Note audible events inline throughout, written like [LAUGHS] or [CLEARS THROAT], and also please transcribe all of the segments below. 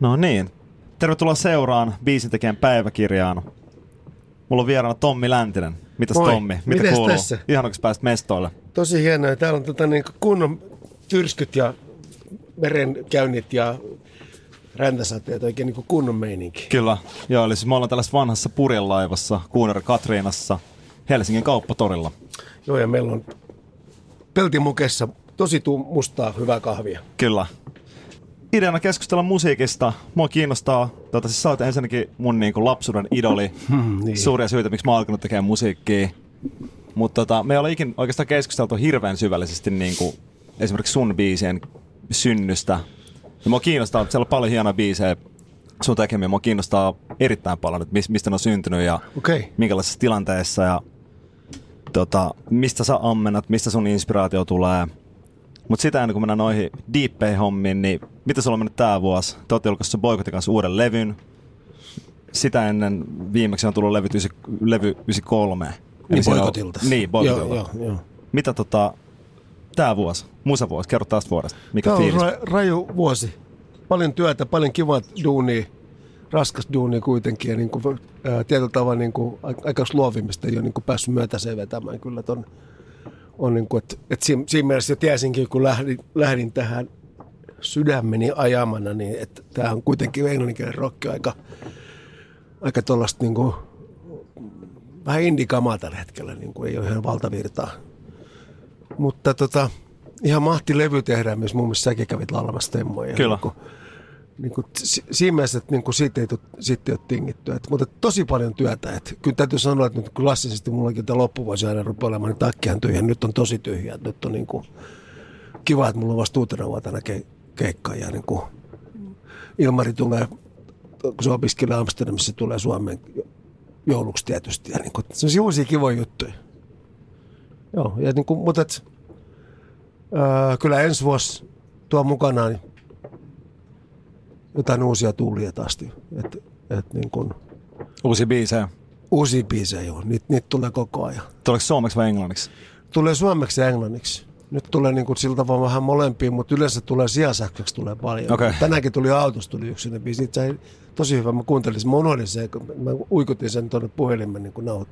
No niin. Tervetuloa seuraan biisintekijän päiväkirjaan. Mulla on vieraana Tommi Läntinen. Mitäs Moi. Tommi? Mitä Mites kuuluu? tässä? Ihanako päästä mestoille? Tosi hienoa. Täällä on tota, niin kunnon tyrskyt ja merenkäynnit ja räntäsateet, oikein niin kunnon meininki. Kyllä. Joo, eli siis me ollaan tällaisessa vanhassa purjelaivassa Kuuner Katriinassa Helsingin kauppatorilla. Joo, ja meillä on peltimukessa tosi mustaa hyvää kahvia. Kyllä. Ideana keskustella musiikista. Mua kiinnostaa, tota, siis sä oot ensinnäkin mun niinku lapsuuden idoli. [LAUGHS] Hmm, niin. Suuria syitä, miksi mä oon alkanut tekemään musiikkia. Mutta tota, me ei ole ikin oikeastaan keskusteltu hirveän syvällisesti niinku, esimerkiksi sun biisien synnystä. Ja mua kiinnostaa, että siellä on paljon hienoja biisejä sun tekemiä. Mua kiinnostaa erittäin paljon, että mis- mistä ne on syntynyt ja Okei. minkälaisessa tilanteessa ja tota, mistä sä ammennat, mistä sun inspiraatio tulee. Mutta sitä ennen kuin mennään noihin deeppeihin hommiin, niin mitä sulla on mennyt tää vuosi? Te ootte julkaissut Boykotin kanssa uuden levyn. Sitä ennen viimeksi on tullut levy, levy 93. Niin on- Boykotilta. Niin, Boykotilta. Joo, joo, joo. Mitä tota, tää vuosi, musavuosi, kerro tästä vuodesta. Mikä Tämä on fiilis? ra- raju vuosi. Paljon työtä, paljon kivaa duunia, raskas duunia kuitenkin ja niin kuin, ää, tietyllä tavalla niin kuin, aika luovimista ei ole niin kuin päässyt myötäseen vetämään kyllä ton, on niin kuin, että, että siinä, siinä mielessä jo tiesinkin, kun lähdin, lähdin tähän sydämeni ajamana, niin että tämä on kuitenkin englanninkielinen rokki aika, aika tuollaista niin kuin, vähän indikamaa tällä hetkellä, niin kuin ei ole ihan valtavirtaa. Mutta tota, ihan mahti levy tehdään myös, mun mielestä säkin kävit laulamassa temmoja. Kyllä. Niin kuin, niin kuin, si- siinä mielessä, että niin kuin siitä ei, ole tingitty. Et, mutta tosi paljon työtä. Et, kyllä täytyy sanoa, että nyt klassisesti mullakin tämä loppuvuosi aina rupeaa olemaan, niin takkihan tyhjä. Nyt on tosi tyhjä. Nyt on niin kuin, kiva, että mulla on vasta uutena vuotena ke, keikka. Ja niin kuin, Ilmari tulee, kun se opiskelee Amsterdamissa, tulee Suomeen jouluksi tietysti. Ja niin kuin, se on uusia kivoja juttuja. Joo, ja niin kuin, mutta et, ää, kyllä ensi vuosi tuo mukanaan jotain uusia tuulia taas. Et, et niin kuin, Uusi biisejä. uusia biisejä, joo. Niitä niit tulee koko ajan. Tuleeko suomeksi vai englanniksi? Tulee suomeksi ja englanniksi. Nyt tulee niin kuin sillä tavalla vähän molempiin, mutta yleensä tulee sijasakseksi tulee paljon. Okei. Tänäänkin tuli autossa tuli yksi biisi. Itse tosi hyvä. Mä kuuntelin sen. Mä unohdin sen, kun mä uikutin sen tuonne puhelimen niin. Joo,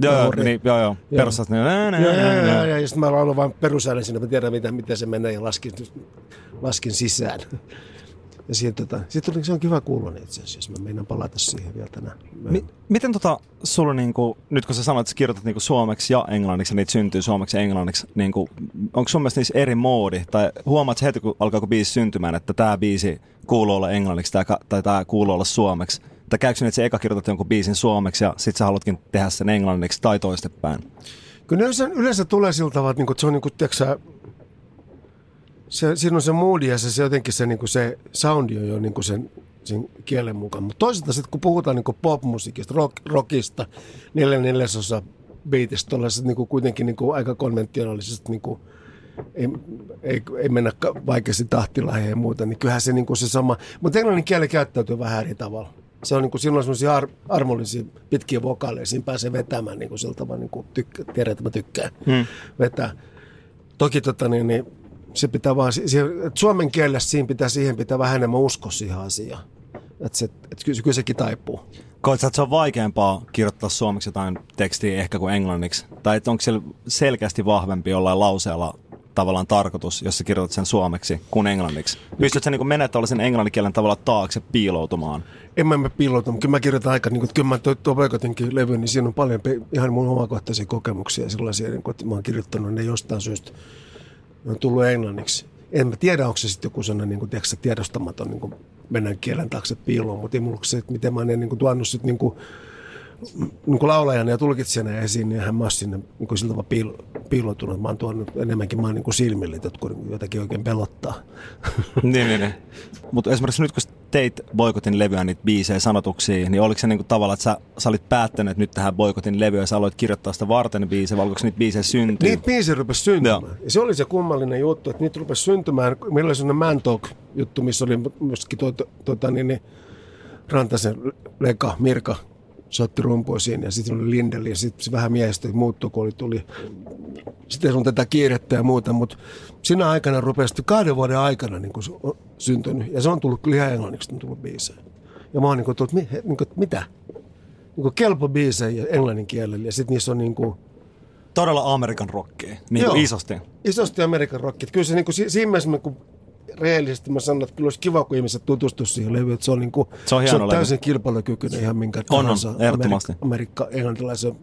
joo, niin, joo, joo. Joo. Perustat niin. Nää, Ja, ja, nää, ja, sitten mä laulan vain perusäänen sinne, mä tiedän mitä, miten se menee ja laskin, laskin sisään. Ja siitä, tota, siitä tuli, se on kiva kuulla itse asiassa, mä meinaan palata siihen vielä tänään. Mi- miten tota, sulla niinku, nyt kun sä sanoit, että sä kirjoitat niinku suomeksi ja englanniksi ja niitä syntyy suomeksi ja englanniksi, niinku, onko sun mielestä niissä eri moodi? Tai huomaat heti, kun alkaa biisi syntymään, että tämä biisi kuuluu olla englanniksi tää, ka- tai tämä kuuluu olla suomeksi? Tai käykö se niin, että sä eka kirjoitat jonkun biisin suomeksi ja sit sä haluatkin tehdä sen englanniksi tai toistepäin? Kyllä yleensä, yleensä tulee sillä tavalla, että, niinku, että se on niin kuin, tiedätkö, sä, se, siinä on se moodi ja se, se jotenkin se, niin kuin se soundi on jo niin kuin sen, sen kielen mukaan. Mutta toisaalta sitten kun puhutaan niin kuin popmusiikista, rock, rockista, neljä neljäsosa beatistä, tuollaiset niin kuin kuitenkin niin kuin aika konventionaalisesta niin kuin, ei, ei, ei mennä vaikeasti tahtilaheen ja muuta, niin kyllähän se, niin kuin se sama. Mutta englannin kieli käyttäytyy vähän eri tavalla. Se on niin kuin, silloin semmoisia ar- armollisia pitkiä vokaaleja, siinä pääsee vetämään niin kuin sillä tavalla, niin kuin tykkä, tiedän, että mä tykkään Hmm. vetää. Toki tota, niin, niin, se pitää vaan, siihen, että suomen kielessä siinä pitää, siihen pitää vähän enemmän uskoa siihen asiaan. Että se, että kyllä, kyllä sekin taipuu. Koet sä, että se on vaikeampaa kirjoittaa suomeksi jotain tekstiä ehkä kuin englanniksi? Tai onko siellä selkeästi vahvempi jollain lauseella tavallaan tarkoitus, jos sä kirjoitat sen suomeksi kuin englanniksi? Pystytkö sä niin menet tällaisen englanninkielen tavalla taakse piiloutumaan? En mä, mä piilouta, mutta kyllä mä kirjoitan aika, niin kuin, että kyllä mä tuo, tuo levy, niin siinä on paljon ihan mun omakohtaisia kokemuksia sellaisia, niin kuin, että mä oon kirjoittanut ne jostain syystä. Ne on tullut englanniksi. En mä tiedä, onko se sitten joku sellainen niin kuin, tiedätkö, tiedostamaton niin kuin mennään kielen taakse piiloon, mutta ei mulla se, että miten mä ne niin kuin, tuonut sitten niin kuin, niin kuin laulajana ja tulkitsijana esiin, niin hän mä oon sinne niin kuin sillä tavalla piilo, piiloutunut. Mä oon tuonut enemmänkin, mä oon niin kuin silmille, että jotkut jotakin oikein pelottaa. [LAUGHS] niin, niin, niin. Mutta esimerkiksi nyt kun teit Boykotin levyä niitä biisejä sanotuksia, niin oliko se niinku tavallaan, että sä, sä olit päättänyt, että nyt tähän Boykotin levyä ja sä aloit kirjoittaa sitä varten biisejä, vai oliko niitä biisejä syntyä? Niitä biisejä rupesi syntymään. Joo. Ja se oli se kummallinen juttu, että niitä rupesi syntymään. Meillä oli sellainen Man Talk-juttu, missä oli myöskin tuota, tuota, niin, niin, Rantasen Leka, Mirka, soitti rumpuja siinä ja sitten oli Lindeli ja sitten se vähän miehestä muuttui, kun oli, tuli sitten on tätä kiirettä ja muuta, mutta siinä aikana rupesi kahden vuoden aikana niin kuin syntynyt ja se on tullut kyllä ihan englanniksi on tullut biisejä. Ja mä oon niin kuin, tullut, niin kuin, mitä? Niin kuin kelpo biisejä englannin kielellä ja sitten niissä on niin kuin, Todella Amerikan rockia, niin kuin isosti. Isosti Amerikan rockia. Kyllä se niin kuin, siinä mielessä, kun reellisesti mä sanon, että kyllä olisi kiva, kun ihmiset tutustuisivat siihen levyyn, että se on, niin kuin, se on, se on täysin kilpailukykyinen ihan minkä on, on, ehdottomasti. Amerikka, Amerikka englantilaisen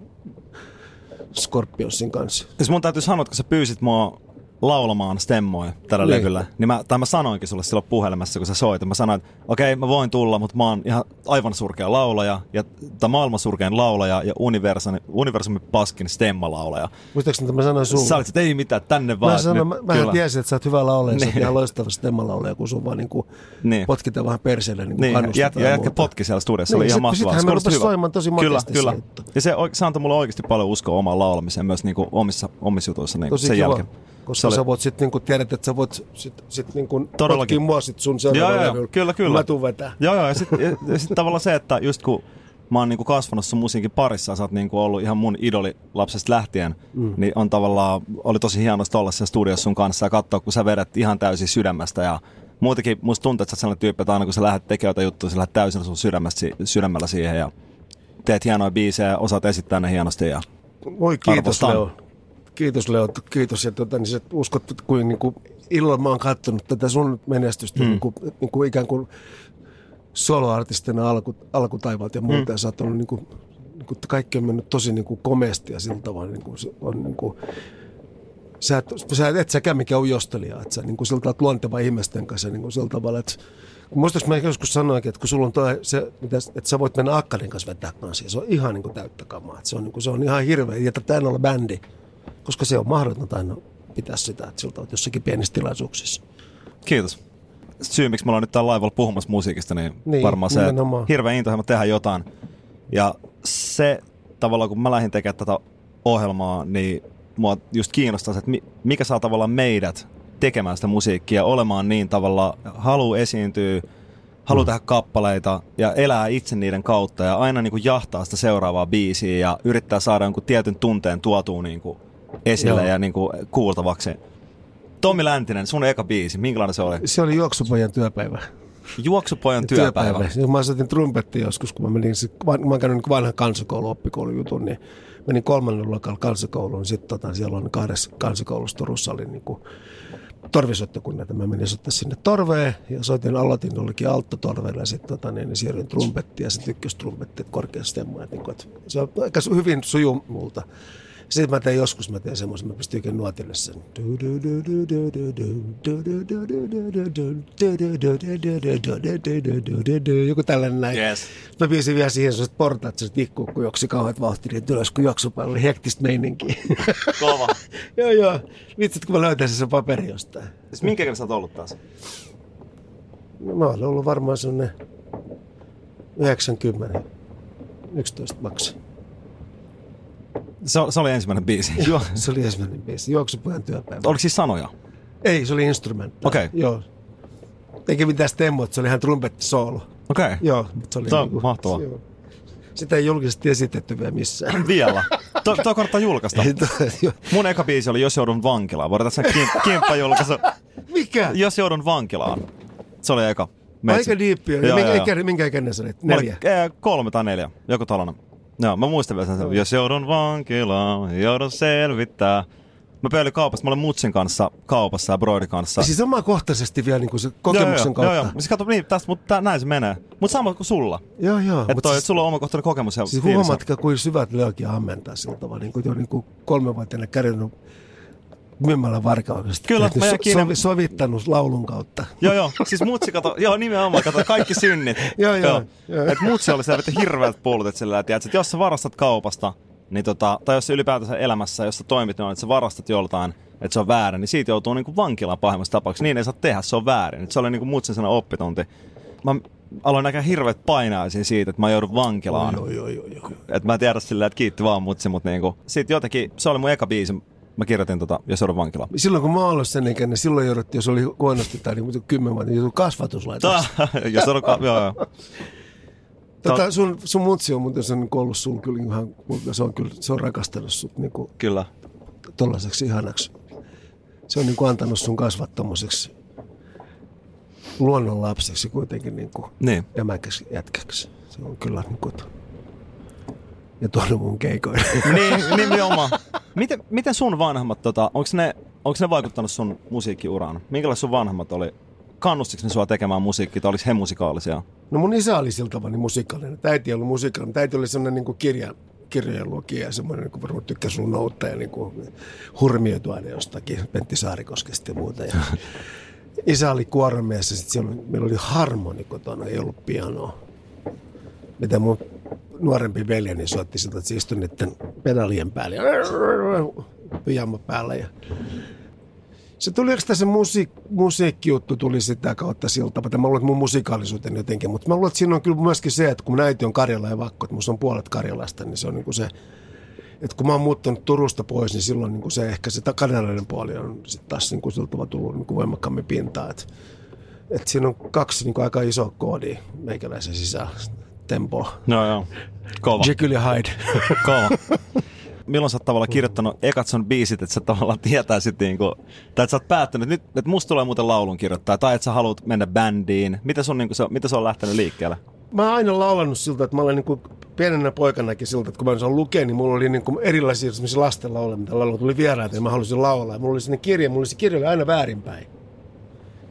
Scorpionsin kanssa. Siis mun täytyy sanoa, että kun sä pyysit mua laulamaan stemmoja tällä niin. levyllä. Niin mä, tai mä sanoinkin sulle silloin puhelimessa, kun sä soit. Mä sanoin, että okei, okay, mä voin tulla, mutta mä oon ihan aivan surkea laulaja, ja, tai maailman surkein laulaja, ja universumi, universumi paskin stemmalaulaja. Muistaakseni, että mä sanoin sulle? Sä olit, että ei mitään, tänne vaan. Mä, sanoin, mä, mä tiesin, että sä oot hyvä laulaja, niin. sä oot niin. ihan loistava stemmalaulaja, kun sun vaan niin kuin niin. potkitaan vähän perseelle niin niin. Ja, ja jätkä potki siellä studiossa, niin, oli ihan mahtavaa. Sitten hän rupesi soimaan tosi Kyllä, kyllä. Ja se, se antoi mulle oikeasti paljon uskoa omaan laulamiseen myös niin kuin omissa, omissa jutuissa niin sen jälkeen. Koska oli... sä voit sitten niinku tiedät, että sä voit sit, sit niinku potkia mua sit sun seuraavalla joo, joo, Kyllä, kyllä. Mä tuun vetää. Joo, joo. Ja sitten sit tavallaan se, että just kun mä oon niinku kasvanut sun musiikin parissa, sä oot niinku ollut ihan mun idoli lapsesta lähtien, mm. niin on tavallaan, oli tosi hienosta olla siellä studiossa sun kanssa ja katsoa, kun sä vedät ihan täysin sydämestä ja muutenkin musta tuntuu, että sä oot sellainen tyyppi, että aina kun sä lähdet tekemään jotain juttua, sä lähdet täysin sun sydämestä, sydämellä siihen ja teet hienoja biisejä, osaat esittää ne hienosti ja Voi kiitos arvostan. Leo. Kiitos Leo, kiitos. Ja tuota, niin se uskot, kuin, niin kuin ilolla mä oon katsonut tätä sun menestystä hmm. niin kuin, niin kuin ikään kuin soloartistina alku, alkutaivalta ja muuta. Hmm. Ja sä oot ollut niin kuin, niin kuin, kaikki on mennyt tosi niin kuin komeasti ja sillä tavalla niin kuin, on niin kuin, sä et, sä et, et säkään mikään ujostelija, että sä niin kuin sillä tavalla luonteva ihmisten kanssa niin kuin sillä tavalla, että Muistaaks mä joskus sanoinkin, että kun sulla on toi, se, mitä, että sä voit mennä Akkarin kanssa vetää kanssa, se on ihan niin kuin täyttä kamaa. Se, on, niin kuin, se on ihan hirveä, ja tätä olla bändi koska se on mahdotonta aina pitää sitä, että siltä olet jossakin pienissä tilaisuuksissa. Kiitos. Syy, miksi me ollaan nyt täällä laivalla puhumassa musiikista, niin, niin varmaan se, että hirveän intohimo tehdä jotain. Ja se tavallaan, kun mä lähdin tekemään tätä ohjelmaa, niin mua just kiinnostaa että mikä saa tavallaan meidät tekemään sitä musiikkia, olemaan niin tavalla, halu esiintyä, haluaa mm. tehdä kappaleita ja elää itse niiden kautta ja aina niin kuin jahtaa sitä seuraavaa biisiä ja yrittää saada jonkun tietyn tunteen tuotua niin kuin esille Joo. ja niin kuin kuultavaksi. Tommi Läntinen, sun eka biisi, minkälainen se oli? Se oli Juoksupojan työpäivä. Juoksupojan työpäivä. työpäivä. Mä soitin trumpetti joskus, kun mä menin, mä oon käynyt niin vanhan kansakoulu oppikoulujutun, niin menin kolmannen luokalla kansakouluun. Sitten tota, siellä on kahdessa kansikoulussa Turussa oli niin kuin torvisoittokunnat. Mä menin soittaa sinne torveen ja soitin, aloitin jollekin alttotorveella ja sitten tota, niin, niin siirryin trumpettiin ja sitten ykköstrumpetti, korkeassa stemmaa. Niin, se on aika hyvin sujuu multa. Sitten mä tein joskus, mä tein semmoisen, mä pystyn oikein nuotille sen. Joku tällainen näin. Yes. Mä pyysin vielä siihen sellaiset portaat, se tikkuu, kun joksi kauheat vauhtia, niin ylös, kun juoksupallo oli hektistä meininkiä. Kova. [LAUGHS] joo, joo. Vitsit, kun mä löytäisin sen paperi jostain. Siis minkä kerran sä oot ollut taas? No, mä olen ollut varmaan sellainen 90, 11 maksi. Se, se oli ensimmäinen biisi. Joo, se oli ensimmäinen biisi. Juoksupojan työpäivä. Oliko siis sanoja? Ei, se oli instrumentti. Okei. Okay. Joo. Eikä mitään stemmoa, se oli ihan trumpettisoolo. Okei. Okay. Joo. Mutta se oli Tämä on niinku, mahtavaa. Joo. Sitä ei julkisesti esitetty vielä missään. [LAUGHS] Vielä? Tuo to kannattaa julkaista. Ei, to, Mun eka biisi oli Jos joudun vankilaan. Voidaan tässä kimp- kimppa julkaista. [LAUGHS] Mikä? Jos joudun vankilaan. Se oli eka. Aika diippiä. Minkä, minkä ikäinen sä olit? Neljä? Kolme tai neljä. Joku tällainen. Joo, mä muistan vielä sen, jos joudun vankilaan, joudun selvittää. Mä pöylin kaupassa, mä olen Mutsin kanssa kaupassa ja Broidin kanssa. Ja siis omakohtaisesti vielä niin kuin se kokemuksen joo, joo, kautta. Joo, joo. Siis kato, niin, tästä, mutta näin se menee. Mutta sama kuin sulla. Joo, joo. Että siis, sulla on omakohtainen kokemus. Ja siis huomaatko, kuin syvät löökin ammentaa sillä tavalla. Niin kuin jo niin kuin kolmevuotiaana kärjennut myymällä varkaudesta. Kyllä, mä so, sovi, sovittanut laulun kautta. Joo, joo. Siis mutsi, kato, joo, nimenomaan, kato, kaikki synnit. [LAUGHS] joo, joo. joo. Et mutsi oli siellä hirveät puolut, sillä, että jos sä varastat kaupasta, niin tota, tai jos ylipäätänsä elämässä, jos sä toimit niin, että sä varastat joltain, että se on väärin, niin siitä joutuu niin vankilaan pahimmassa tapauksessa. Niin ei saa tehdä, se on väärin. Et se oli niin mutsin sana oppitunti. Mä aloin näkää hirveät painaisiin siitä, että mä joudun vankilaan. Joo, joo, joo, joo. Et mä tiedä silleen, että kiitti vaan mutsi, mutta niinku, sit jotenkin, se oli mun eka biisi, Mä kirjoitin tota, jos joudun vankilaan. Silloin kun mä olen sen ikäinen, silloin jouduttiin, jos oli huonosti tai niin kymmenen vuotta, niin kasvatuslaitoksessa. jos [LAUGHS] on, joo, joo. [LAUGHS] Tota, sun, sun mutsi on muuten se on niin ollut sul kyllä ihan, se on kyllä, se on rakastanut sut niin kuin Kyllä. tollaiseksi ihanaksi. Se on niin kuin antanut sun kasvat tommoseksi luonnon lapseksi kuitenkin niin kuin Niin. jämäkäksi jätkäksi. Se on kyllä niin kuin, ja tuonut mun keikoille. [LAUGHS] niin, nimenomaan. Miten, miten sun vanhemmat, tota, onko ne, onko ne vaikuttanut sun musiikkiuraan? Minkälaisia sun vanhemmat oli? Kannustiko ne sua tekemään musiikkia tai oliko he musikaalisia? No mun isä oli siltä tavalla niin musiikallinen. Äiti ei ollut musiikallinen. Äiti oli sellainen niin kuin kirja, kirjojen lukija ja semmoinen, niin kuin varmaan tykkäsi sun noutta ja niin kuin hurmioitu aina jostakin Pentti Saarikoskesta ja muuta. Ja [LAUGHS] isä oli kuoromies ja sitten meillä oli harmoni kotona, ei ollut pianoa. Mitä mun nuorempi veljeni soitti siltä, että se istui niiden pedalien päällä ja pyjama päällä. Ja se tuli oikeastaan se musiik, musiikkijuttu tuli sitä kautta siltä tavalla. Mä luulen, että mun musikaalisuuteni jotenkin, mutta mä luulen, että siinä on kyllä myöskin se, että kun mun äiti on Karjala ja Vakko, että musta on puolet Karjalasta, niin se on niin kuin se, että kun mä oon muuttanut Turusta pois, niin silloin niin kuin se ehkä se kanalainen puoli on sitten taas niin kuin siltä tullut niin kuin voimakkaammin pintaan. Että, että siinä on kaksi niin kuin aika isoa koodia meikäläisen sisällä. Tempo. No joo. Kova. Jekyll ja Hyde. [LAUGHS] Kova. Milloin sä oot tavallaan kirjoittanut ekat sun biisit, että sä tavallaan tietäisit niinku, tai että sä oot päättänyt, että nyt, että musta tulee muuten laulun kirjoittaa, tai että sä haluat mennä bändiin. Mitä sun, niinku, se, mitä se on lähtenyt liikkeelle? mä oon aina laulannut siltä, että mä olen niin kuin pienenä poikanakin siltä, että kun mä sain lukea, niin mulla oli niin kuin erilaisia lasten lauluja, mitä lauluja tuli vieraita ja mä halusin laulaa. Ja mulla oli sinne kirja, mulla oli se kirja oli aina väärinpäin.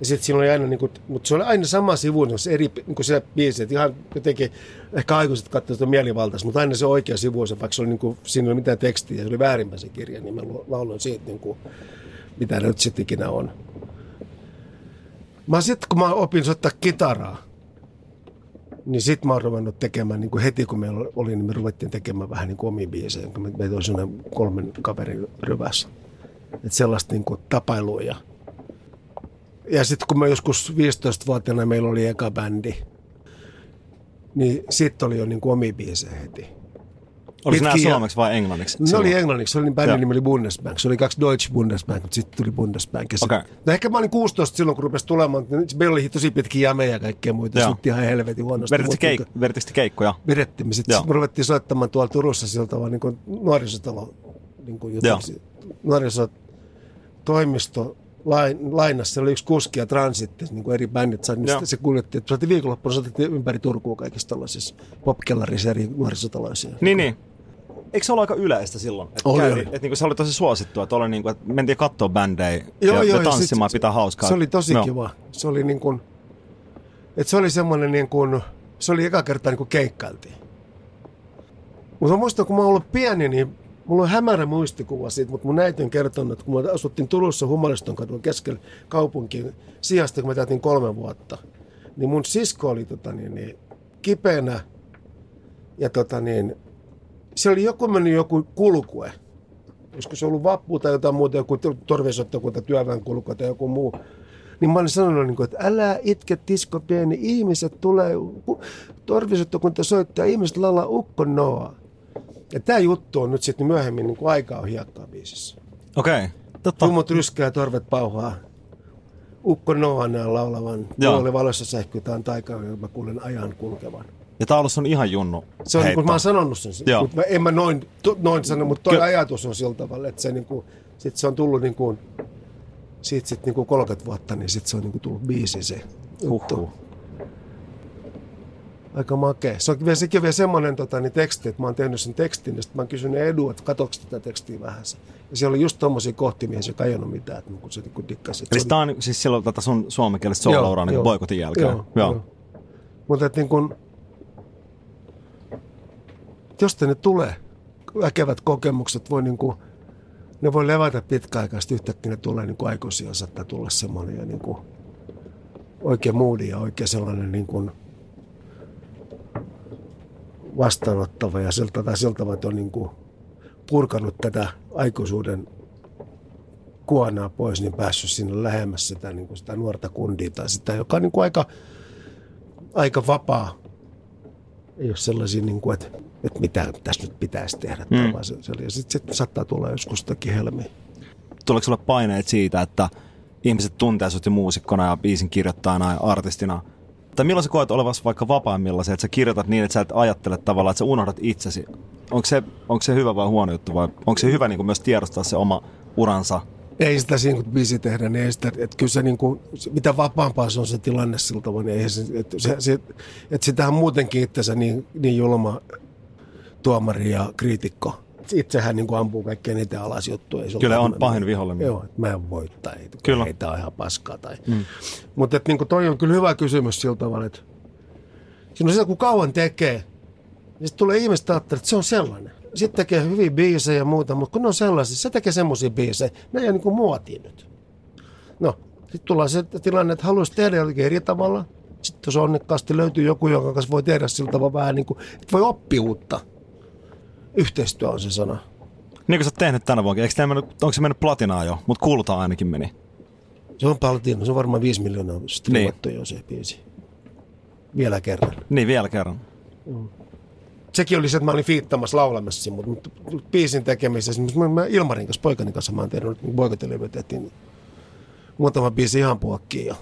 Ja sitten siinä oli aina, niin kuin, mutta se oli aina sama sivu, se eri niin kuin se biisi, että ihan jotenkin, ehkä aikuiset katsoivat sitä mielivaltaista, mutta aina se oikea sivu, se, vaikka se oli niin kuin, siinä ei ole mitään tekstiä, se oli väärinpäin se kirja, niin mä lauloin siitä, niin kuin, mitä nyt sitten ikinä on. Mä sitten, kun mä opin soittaa kitaraa, niin sitten mä oon ruvennut tekemään, niin kuin heti kun meillä oli, niin me ruvettiin tekemään vähän niin kuin omia biisejä, kun me, meitä oli sellainen kolmen kaverin ryvässä. Että sellaista niin kuin tapailua. Ja, ja sitten kun mä joskus 15-vuotiaana meillä oli eka bändi, niin sitten oli jo niin kuin omia biisejä heti. Oliko nämä suomeksi vai englanniksi? Ne silloin? oli englanniksi, se oli niin bändin nimi oli Bundesbank. Se oli kaksi Deutsche Bundesbank, mutta sitten tuli Bundesbank. Sit, Okei. no ehkä mä olin 16 silloin, kun rupesi tulemaan. niin Meillä oli tosi pitkiä jameja ja kaikkea muita. Joo. Se ihan helvetin huonosti. Mutta keik- te keikkoja? vedettiin. Me sitten sit me ruvettiin soittamaan tuolla Turussa sillä tavalla niin nuorisotalo, niin kuin jotenkin, nuorisotoimisto lain, lainassa. Se oli yksi kuski ja transitti, niin kuin eri bändit sai, niin Joo. sitten se kuljetti. että Saatiin viikonloppuna, soitettiin ympäri Turkua kaikissa tällaisissa popkellarissa eri nuorisotaloissa. Niin, niin. Eikö se ollut aika yleistä silloin? Että Oli, kävi- oli. Että niinku se oli tosi suosittua, että, oli niinku, että mentiin katsoa bändejä Joo, ja, joo, ja ja tanssimaan, sit- pitää hauskaa. Se oli tosi Joo. kiva. Se oli niin kuin, että se oli semmoinen niin kuin, se oli eka kertaa niin kuin keikkailtiin. Mutta muistan, kun mä oon ollut pieni, niin mulla on hämärä muistikuva siitä, mutta mun äiti on kertonut, että kun me asuttiin Turussa Humaliston kadulla keskellä kaupunkiin sijasta, kun me täytin kolme vuotta, niin mun sisko oli tota, niin, niin, kipeänä ja tota, niin, se oli joku mennyt joku kulkue, olisiko se ollut vappu tai jotain muuta, joku torvisottaku tai työväenkulku tai joku muu. Niin mä olin sanonut, niin että älä itke tisko pieni, ihmiset tulee, torvisottakunta soittaa, ihmiset laulaa ukko noa. Ja tämä juttu on nyt sitten myöhemmin niin kuin aikaa on hiekkaa biisissä. Okei, totta. Rummut ryskää torvet pauhaa. Ukko Noa näen laulavan. Oli valossa sähkytään taikaa, ja mä kuulen ajan kulkevan. Ja taulussa on ihan junnu Se on, niin heitto. kuin mä oon sanonut sen, Joo. mutta en mä noin, to, noin sano, mutta toi Kyllä. ajatus on sillä tavalla, että se, niin kuin, sit se on tullut niin kuin, siitä sit niin kuin 30 vuotta, niin sit se on niin kuin tullut biisi se juttu. Aika makea. Se on vielä, sekin on vielä semmoinen tota, niin teksti, että mä oon tehnyt sen tekstin, ja sitten mä oon kysynyt Edu, että katsoks tätä tekstiä vähän. Ja siellä oli just tommosia kohtia, mihin se ei mitään, että kun se niin dikkasi. Eli tämä on siis silloin tätä sun suomenkielistä Joo, solo-uraa niin joo. boikotin jälkeen. Joo, joo. Mutta että niin kun, jos ne tulee, väkevät kokemukset voi niin kuin, ne voi levätä pitkäaikaisesti, yhtäkkiä ne tulee niin aikuisia, saattaa tulla semmoinen ja niin kuin, oikein moodi ja oikein sellainen niin kuin, vastaanottava ja siltä tai siltä että on niin kuin, purkanut tätä aikuisuuden kuonaa pois, niin päässyt sinne lähemmäs sitä, niin kuin sitä nuorta kundia tai sitä, joka on niin kuin aika, aika vapaa. Ei ole sellaisia, niin kuin, että, että mitä tässä nyt pitäisi tehdä. Mm. Mm. Se, se, ja sitten sit saattaa tulla joskus sitäkin helmiä. Tuleeko sulle paineet siitä, että ihmiset tuntee sut jo muusikkona ja biisin kirjoittajana ja artistina, Tai milloin sä koet olevasi vaikka vapaimmilla se, että sä kirjoitat niin, että sä et ajattele tavallaan, että sä unohdat itsesi. Onko se, onko se hyvä vai huono juttu vai onko se hyvä niin kuin myös tiedostaa se oma uransa ei sitä siinä kun biisi tehdä, niin ei sitä, että kyllä se niin kuin, mitä vapaampaa se on se tilanne siltä tavalla, niin ei se, että, se, se, että sitähän muutenkin itsensä niin, niin julma tuomari ja kriitikko. Itsehän niin ampuu kaikkea niitä alas juttuja. Kyllä on pahin vihollinen. Joo, että mä en voittaa, ei, kyllä. ei tämä on ihan paskaa. Tai. Mm. Mutta niin toi on kyllä hyvä kysymys sillä tavalla, että siinä on sitä, kun kauan tekee, niin sitten tulee ihmiset että se on sellainen sitten tekee hyviä biisejä ja muuta, mutta kun ne on sellaisia, se tekee semmoisia biisejä, ne ei niin kuin muotiin nyt. No, sitten tulee se tilanne, että haluaisi tehdä jollakin eri tavalla. Sitten jos onnekkaasti löytyy joku, jonka kanssa voi tehdä sillä tavalla vähän niin kuin, että voi oppia uutta. Yhteistyö on se sana. Niin kuin sä oot tehnyt tänä vuonna, eikö mennyt, onko se mennyt platinaa jo, mutta kuulutaan ainakin meni. Se on platina, se on varmaan 5 miljoonaa striimattu niin. jo se biisi. Vielä kerran. Niin, vielä kerran. Mm sekin oli se, että mä olin fiittamassa laulamassa, mutta, mutta biisin tekemisessä, mä, mä Ilmarin kanssa, poikani kanssa mä oon tehnyt boikotelevy, tehtiin muutama biisi ihan puokkiin. Ja...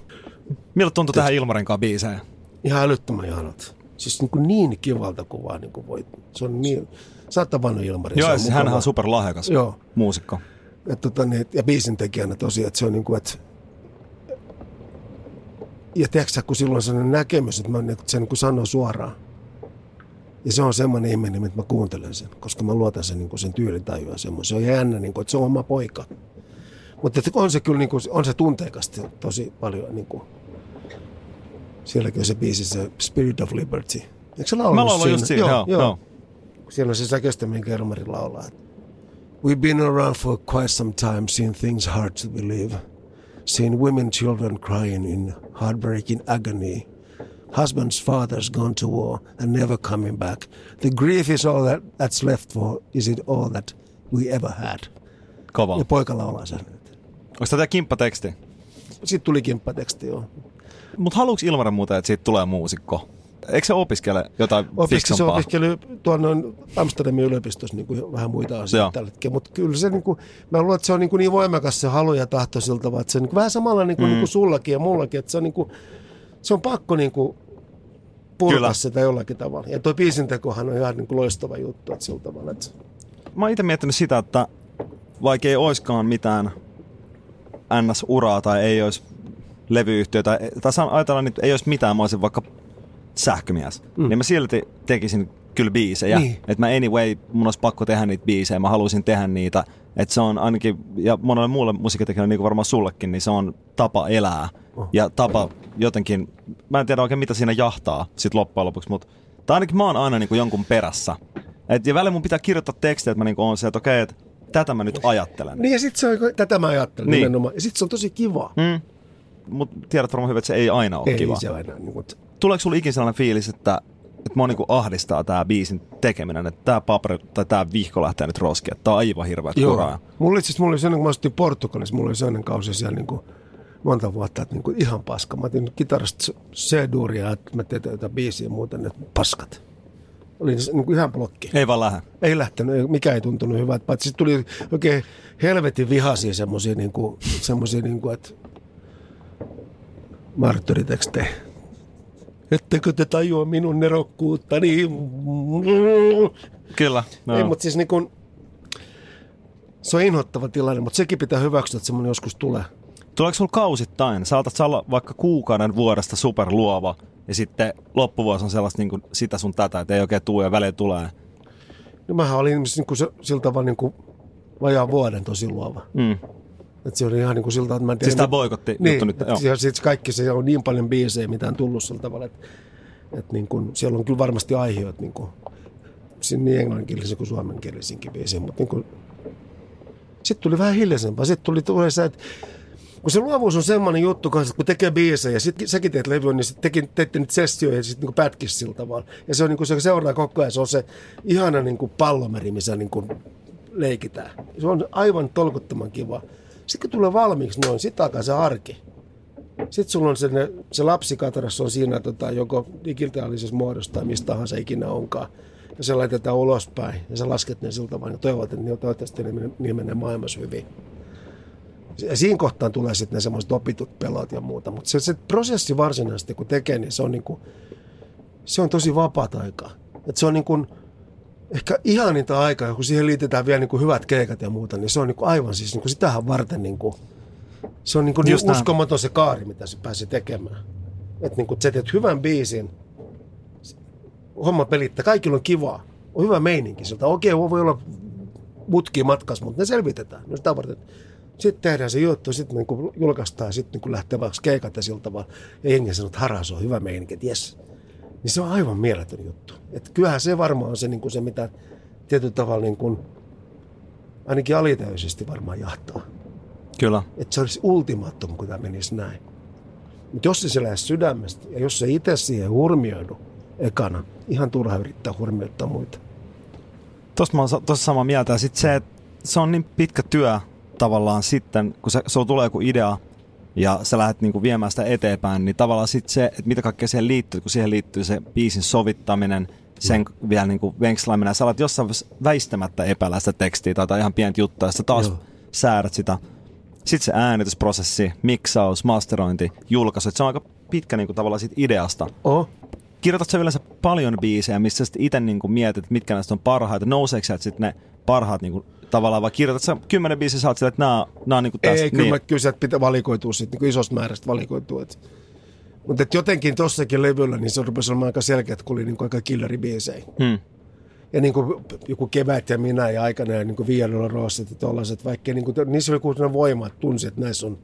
Miltä tuntui tähän Ilmarin kanssa biiseen? Ihan älyttömän ihanat. Siis niin, kuin niin kivalta kuin vaan niin kuin voit. Se on niin, sä oot tavannut Ilmarin. Joo, siis hän on superlahjakas Joo. muusikko. Et, tota, niin, ja biisin tekijänä tosiaan, että se on niin kuin, että ja tiedätkö kun silloin on sellainen näkemys, että, mä, että se niin kuin sanoo suoraan, ja se on semmoinen ihminen, että mä kuuntelen sen, koska mä luotan sen, niin sen tyylitajua semmoisen. Se on jännä, niin kuin, että se on oma poika. Mutta on se kyllä niin kuin, on se tunteikasti tosi paljon. Niin kuin, sielläkin on se biisi, se Spirit of Liberty. Eikö se laulaa Mä laulan just siinä, joo, joo. joo. Siellä on se säkestä, minkä Elmari laulaa. We've been around for quite some time, seen things hard to believe. Seen women, children crying in heartbreaking agony – husband's father's gone to war and never coming back. The grief is all that, that's left for, is it all that we ever had. Kova. Ja poika laulaa sen. Onko tämä kimppateksti? Sitten tuli kimppateksti, joo. Mutta haluuks Ilmari muuta, että siitä tulee muusikko? Eikö se opiskele jotain Opiski, Se opiskeli tuonne Amsterdamin yliopistossa niin kuin vähän muita asioita tällä hetkellä. Mutta kyllä se, niin kuin, mä luulen, että se on niin, kuin niin voimakas se halu ja tahto siltä, että se on niin kuin, vähän samalla niin kuin, mm. niin kuin sullakin ja mullakin, että se on niin kuin, se on pakko niin kuin purkaa sitä jollakin tavalla. Ja tuo biisintekohan on ihan niin kuin loistava juttu, että sillä tavalla. Että... Mä oon itse miettinyt sitä, että vaikka ei oiskaan mitään NS-uraa tai ei olisi levyyhtiö tai, tai ajatellaan, että ei olisi mitään, mä olisin vaikka sähkömies, mm. niin mä silti tekisin kyllä biisejä. Niin. Että mä anyway, mun olisi pakko tehdä niitä biisejä, mä haluaisin tehdä niitä. Että se on ainakin, ja monelle muulle musiikitekijälle, niin kuin varmaan sullekin, niin se on tapa elää. Oh. Ja tapa jotenkin, mä en tiedä oikein mitä siinä jahtaa sit loppujen lopuksi, mutta tai ainakin mä oon aina niin kuin jonkun perässä. Et, ja välillä mun pitää kirjoittaa tekstejä, että mä niin oon se, että okei, että tätä mä nyt ajattelen. Niin ja sit se on, tätä mä ajattelen niin. nimenomaan. Ja sit se on tosi kiva. Mm. Mutta tiedät varmaan hyvin, että se ei aina ole ei kiva. se aina. Niin, mutta... Tuleeko sulla ikinä sellainen fiilis, että että mua niinku ahdistaa tämä biisin tekeminen, että tämä paperi tai tämä vihko lähtee nyt että tämä on aivan hirveä kuraa. Mulla itse mulla oli sellainen, kun mä Portugalissa, mulla oli sellainen kausi siellä niinku monta vuotta, että niinku ihan paska. Mä otin kitarasta C-duuria, että mä tein jotain biisiä ja muuta, että paskat. Oli se niinku ihan blokki. Ei vaan lähde. Ei lähtenyt, mikä ei tuntunut hyvältä. Paitsi sitten tuli oikein helvetin vihaisia semmoisia, niinku, semmoisia niinku, että marttyyritekstejä ettekö te tajua minun Niin... Kyllä. No. Ei, mutta siis niin kun, se on inhottava tilanne, mutta sekin pitää hyväksyä, että semmoinen joskus tulee. Tuleeko sulla kausittain? Saatat olla vaikka kuukauden vuodesta superluova ja sitten loppuvuosi on sellaista niin kuin sitä sun tätä, että ei oikein tule ja väliin tulee. No mähän olin niin kuin se, sillä tavalla niin kuin vajaan vuoden tosi luova. Mm. Et se oli ihan niin kuin siltä, että mä en tiedä... Siis tämä boikotti niin, juttu nyt. Joo. Ja sitten kaikki se on niin paljon biisejä, mitä on tullut sillä tavalla, että, että niin kuin, siellä on kyllä varmasti aiheet niin kuin, niin englanninkielisiä kuin suomenkielisinkin biisejä, mutta niin kuin, sitten tuli vähän hiljaisempaa. Sitten tuli, tuli se, että kun se luovuus on semmoinen juttu kanssa, että kun tekee biisejä ja sitten säkin teet levyä, niin sitten tekin, teette niitä sessioja ja sitten niin pätkisi sillä tavalla. Ja se on niin kuin se seuraa koko ajan, se on se ihana niin kuin pallomeri, missä niin kuin leikitään. Se on aivan tolkuttoman kiva. Sitten kun tulee valmiiksi noin, sitten alkaa se arki. Sitten sulla on se, se lapsikatras on siinä tota, joko digitaalisessa muodossa tai mistä tahansa ikinä onkaan. Ja se laitetaan ulospäin ja sä lasket ne siltä vaan ja toivot, että ne toivottavasti ne, ne menee maailmassa hyvin. Ja siinä kohtaan tulee sitten ne semmoiset opitut pelot ja muuta. Mutta se, se prosessi varsinaisesti, kun tekee, niin se on, niinku, se on tosi vapaata aikaa. Et se on niinku, ehkä ihaninta aikaa, kun siihen liitetään vielä niinku hyvät keikat ja muuta, niin se on niinku aivan siis niinku sitähän varten niinku, se on niinku niin Just näin. uskomaton se kaari, mitä se pääsi tekemään. Että niinku, sä teet hyvän biisin, homma pelittää, kaikilla on kivaa, on hyvä meininki siltä. Okei, voi olla mutkia matkassa, mutta ne selvitetään. No sitä varten. Sitten tehdään se juttu, sitten niin julkaistaan, sitten niin lähtee vaikka keikat ja sillä tavalla. Ja jengi sanoo, että haras on hyvä meininki, että jes. Niin se on aivan mieletön juttu. Et kyllähän se varmaan on se, niin kuin se mitä tietyllä tavalla niin kuin, ainakin alitäysisesti varmaan jahtaa. Kyllä. Että se olisi ultimaattum, kun tämä menisi näin. Mutta jos se se lähde sydämestä ja jos se itse siihen hurmioidu ekana, ihan turha yrittää hurmioittaa muita. Tuosta mä oon tosi samaa mieltä. Sitten se, että se on niin pitkä työ tavallaan sitten, kun se, sulla tulee joku idea ja sä lähdet niinku viemään sitä eteenpäin, niin tavallaan sitten se, että mitä kaikkea siihen liittyy, kun siihen liittyy se biisin sovittaminen, sen mm. vielä niinku venkslaaminen, ja sä alat jossain väistämättä epäillä sitä tekstiä tai ihan pientä juttua, ja sä taas Joo. säädät sitä. Sitten se äänitysprosessi, miksaus, masterointi, julkaisu, se on aika pitkä niinku tavallaan siitä ideasta Oh, kirjoitat sä yleensä paljon biisejä, missä sitten itse niinku mietit, mitkä näistä on parhaita, nouseeko sieltä sitten ne parhaat niinku, tavallaan, vai kirjoitat sä kymmenen biisiä, sä oot sillä, että nämä, nämä on niinku tästä. ei, kyllä, niin. mä, kyllä sieltä pitää valikoitua sit, niin isosta määrästä valikoitua. Et. Mutta et jotenkin tossakin levyllä, niin se rupesi olemaan aika selkeä, että kun oli niin kuin aika killeribiisejä. Hmm. Ja niin kuin joku kevät ja minä ja aikana ja niin kuin Viianulla Rossit ja tollaiset, vaikka niin kuin, niissä oli kuitenkin voima, että tunsi, että näissä on,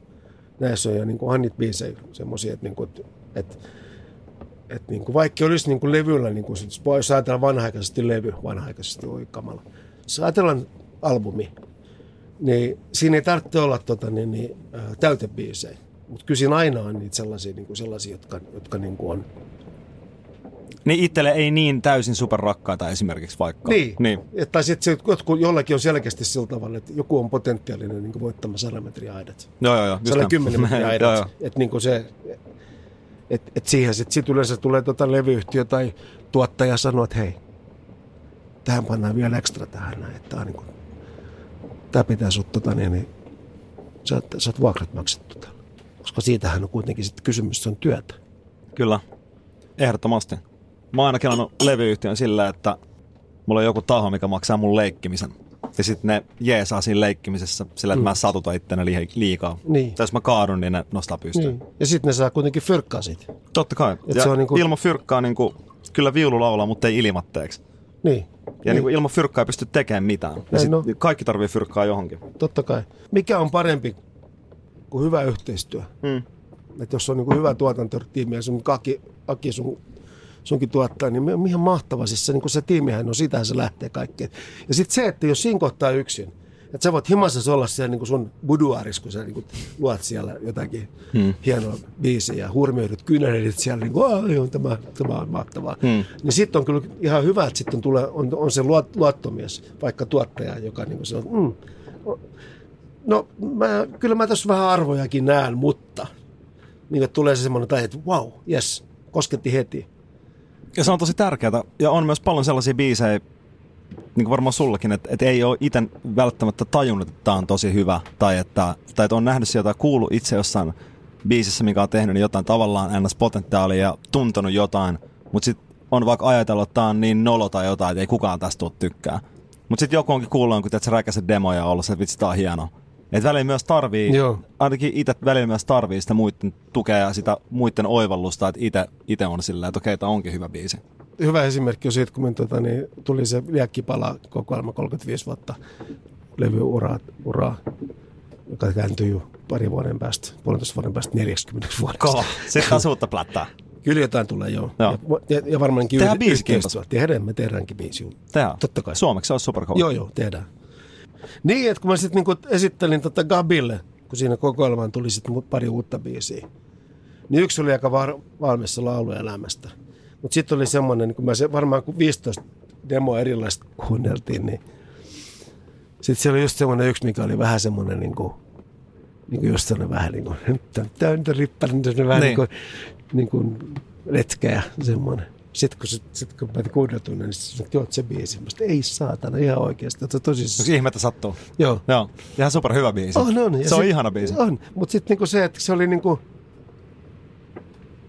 näissä on ja niin kuin niitä biisejä semmoisia, että, niin kuin, että, että, että niin kuin, vaikka olisi niin kuin levyllä, niin kuin, jos ajatellaan vanha-aikaisesti levy, vanha-aikaisesti, oi kamala. Jos ajatellaan albumi, niin siinä ei tarvitse olla tota, niin, niin, täytebiisejä. Mutta kyllä siinä aina on niitä sellaisia, niin kuin sellaisia jotka, jotka niin kuin on Niin itselle ei niin täysin superrakkaita esimerkiksi vaikka. Niin. niin. Et, tai sitten jotkut, jollakin on selkeästi sillä tavalla, että joku on potentiaalinen niin voittamaan 100 metriä aidat. Joo, joo, joo. just 110 näin. metriä joo, [LAUGHS] joo. aidat. Että niin se, et, et siihen sitten sit yleensä tulee tota levyyhtiö tai tuottaja sanoo, että hei, tähän pannaan vielä ekstra tähän että tää, niin kuin, tää pitää sut tota niin, niin sä, sä oot vuokrat maksettu täällä. Koska siitähän on kuitenkin sitten kysymys, on työtä. Kyllä, ehdottomasti. Mä oon aina kelannut levyyhtiön sillä, että mulla on joku taho, mikä maksaa mun leikkimisen. Ja sitten ne jeesaa siinä leikkimisessä sillä, että mä en satuta itteni li- liikaa. Niin. Tai jos mä kaadun, niin ne nostaa pystyyn. Niin. Ja sitten ne saa kuitenkin fyrkkaa siitä. Totta kai. Et ja se on niinku- ilman fyrkkaa niinku, kyllä viulu laulaa, mutta ei ilmatteeksi. Niin. Ja niin. ilman fyrkkaa ei pysty tekemään mitään. Ja sit on. kaikki tarvii fyrkkaa johonkin. Totta kai. Mikä on parempi kuin hyvä yhteistyö? Hmm. Että jos on niin hyvä tuotantotiimi ja sun Aki, Aki sun, sunkin tuottaa, niin mi- ihan mahtava. Siis se, niin se tiimihän on, sitähän se lähtee kaikkeen. Ja sitten se, että jos siinä kohtaa yksin, että sä voit himassa olla siellä niin sun buduaaris, kun sä niin luot siellä jotakin hmm. hienoa biisiä ja hurmioidut kynänelit siellä, niin kuin, joo, tämä, tämä on mahtavaa. Hmm. Niin sitten on kyllä ihan hyvä, että sitten tulee, on, on se luot, luottomies, vaikka tuottaja, joka niin sanoo, mm, No, mä, kyllä mä tässä vähän arvojakin näen, mutta niin että tulee se semmoinen tai että wow, yes, kosketti heti. Ja se on tosi tärkeää. Ja on myös paljon sellaisia biisejä, niin kuin varmaan sullakin, että, että ei ole itse välttämättä tajunnut, että tämä on tosi hyvä. Tai että, tai että on nähnyt sieltä kuullut itse jossain biisissä, mikä on tehnyt niin jotain tavallaan ns-potentiaalia ja tuntenut jotain. Mutta sitten on vaikka ajatellut, että tämä on niin nolo tai jotain, että ei kukaan tästä tule tykkää. Mutta sitten joku onkin kuullut, kun se räkäset demoja ja ollut se, että vitsi, tää on hieno. Et välillä myös tarvii, Joo. ainakin itse välillä myös tarvii sitä muiden tukea ja sitä muiden oivallusta, että itse, on silleen, että okei, tämä onkin hyvä biisi. Hyvä esimerkki on siitä, kun me, tota, niin, tuli se Liekkipala kokoelma 35 vuotta levyuraa, uraa, joka kääntyi jo pari vuoden päästä, puolentoista vuoden päästä 40 vuodeksi. Kova. Sitten taas uutta plättää. Kyllä jotain tulee, joo. Joo. Ja, ja, ja varmaankin Tehdään yh- yhteistyö. Tehdään, me tehdäänkin biisi. joo. Tehdään. Totta kai. Suomeksi se olisi superkova. Joo, joo, tehdään. Niin, että kun mä sitten niinku esittelin tota Gabille, kun siinä kokoelmaan tuli sitten pari uutta biisiä, niin yksi oli aika var- valmis se laulu elämästä. Mutta sitten oli semmoinen, niin kun mä se varmaan kun 15 demoa erilaista kuunneltiin, niin sitten siellä oli just semmoinen yksi, mikä oli vähän semmoinen niin kuin, niin kuin just semmoinen vähän niin kuin, täynnä rippäinen, vähän niin, Niin. niin kuin, niin kuin ja semmoinen. Sitten kun, sit, kun mä kuunneltuin, niin sitten joo, se biisi. Mä sanoin, ei saatana, ihan oikeasti. Että tosi... Onko ihmettä sattuu? Joo. Joo. Ihan super hyvä biisi. On, on. Ja se on sit- ihana biisi. On, mutta sitten niinku se, että se oli niinku...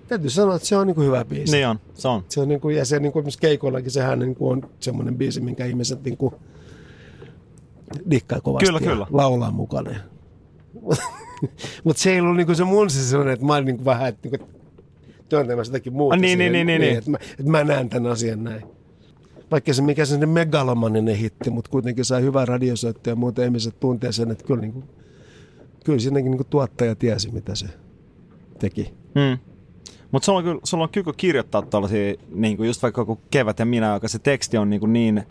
Täytyy sanoa, että se on niinku hyvä biisi. Niin on, se on. Se on niinku, ja se niinku, esimerkiksi keikoillakin sehän niinku on semmoinen biisi, minkä ihmiset niinku dikkaa kovasti Kyllä, kyllä. laulaa mukana. [LAUGHS] Mutta se ei ollut niinku se mun se sellainen, että mä olin niinku vähän, että niinku työntämässä jotakin muuta. Ah, niin, siihen, niin, niin, niin. Että, mä, että mä näen tämän asian näin. Vaikka se mikä se megalomaninen hitti, mutta kuitenkin sai hyvää radiosoittoa ja muuten ihmiset tuntee sen, että kyllä, niinku, kyllä siinäkin niinku tuottaja tiesi, mitä se teki. Mm. Mutta sulla on, kyllä, sulla on kyky kirjoittaa tuollaisia, niin just vaikka joku kevät ja minä, joka se teksti on niin, kuin niin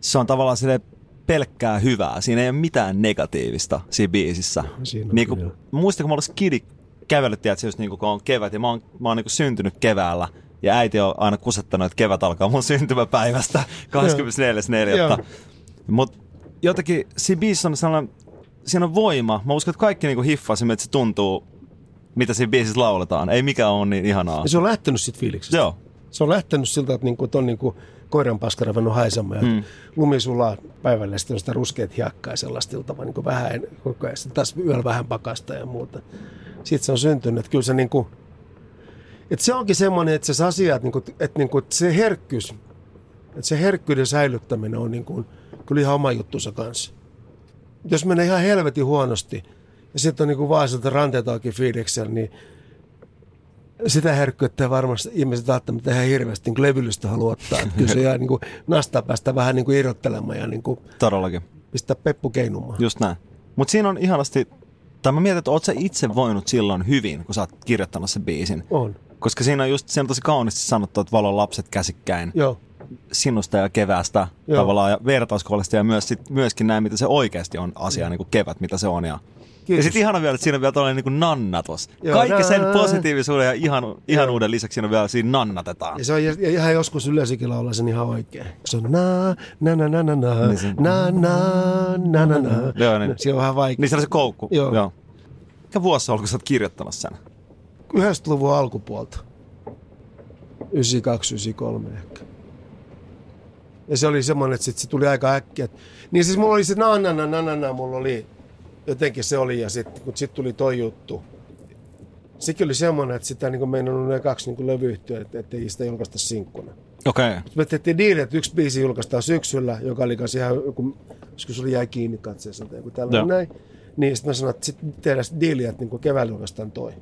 se on tavallaan sille pelkkää hyvää. Siinä ei ole mitään negatiivista siinä biisissä. Siinä niin kuin, kyllä. muistan, kun mä olin skidi kävellyt, tiedätkö, just niin kuin, kun on kevät ja mä oon, mä oon niin kuin syntynyt keväällä. Ja äiti on aina kusettanut, että kevät alkaa mun syntymäpäivästä 24.4. Mutta jotenkin siinä biisissä on sellainen, siinä on voima. Mä uskon, että kaikki niin hiffaa että se tuntuu, mitä siinä biisissä lauletaan. Ei mikään ole niin ihanaa. Ja se on lähtenyt sitten fiiliksestä. Joo. Se on lähtenyt siltä, että niinku, on niinku koiran paska ruvennut haisemaan. Mm. Lumi sulaa päivällä ja sitten on sitä ruskeat hiekkaa ja sellaista iltavaa niin vähän koko ajan. Sitten taas yöllä vähän pakasta ja muuta. Sitten se on syntynyt, että kyllä se niinku, että se onkin semmoinen, että se asia, että, niinku, että niinku, että se herkkyys, että se herkkyyden säilyttäminen on niinku, kyllä ihan oma juttunsa kanssa. Jos menee ihan helvetin huonosti ja sitten on niinku vaan sieltä ranteet auki fiiliksellä, niin sitä herkkyyttä varmasti ihmiset välttämättä ihan hirveästi niin levyllistä haluaa ottaa. Että kyllä se jää niin kuin, nastaa päästä vähän niin kuin irrottelemaan ja niin kuin, Todellakin. pistää peppu keinumaan. Just näin. Mutta siinä on ihanasti, tai mä mietin, että oot sä itse voinut silloin hyvin, kun sä oot kirjoittanut sen biisin. On. Koska siinä on just, siinä on tosi kauniisti sanottu, että valon lapset käsikkäin Joo. sinusta ja keväästä Joo. tavallaan ja vertauskollista ja myös sit, myöskin näin, mitä se oikeasti on asia, niin kuin kevät, mitä se on. Ja, ja Kiitos. sitten ihana vielä, että siinä on vielä tällainen niin nannatus. Joo, Kaikki sen positiivisuuden ja ihan, ihanuuden lisäksi siinä on vielä siinä nannatetaan. Ja se on ja ja ihan joskus yleisökin laulaa sen ihan oikein. Se on na, na, na, na, na, na, Niin se- na, na, na, na, na. Joo, niin. Siinä on vähän vaikea. Niin siellä on se koukku. Joo. Joo. Mikä vuosi se on, kun sä oot kirjoittanut sen? 90-luvun alkupuolta. 92, 93 ehkä. Ja se oli semmoinen, että sit se tuli aika äkkiä. Niin siis mulla oli se na na na na na, na mulla oli jotenkin se oli ja sitten kun sit tuli toi juttu. Sekin oli semmoinen, että sitä niin meinannut ne kaksi niin levyyhtiöä, että ettei sitä julkaista sinkkuna. Okei. Okay. Me tehtiin diili, että yksi biisi julkaistaan syksyllä, joka oli kanssa ihan joku, joskus oli jäi kiinni katseessa tai joku Joo. tällainen näin. Niin sitten mä sanoin, että sitten tehdään sit diili, että niin keväällä julkaistaan toi.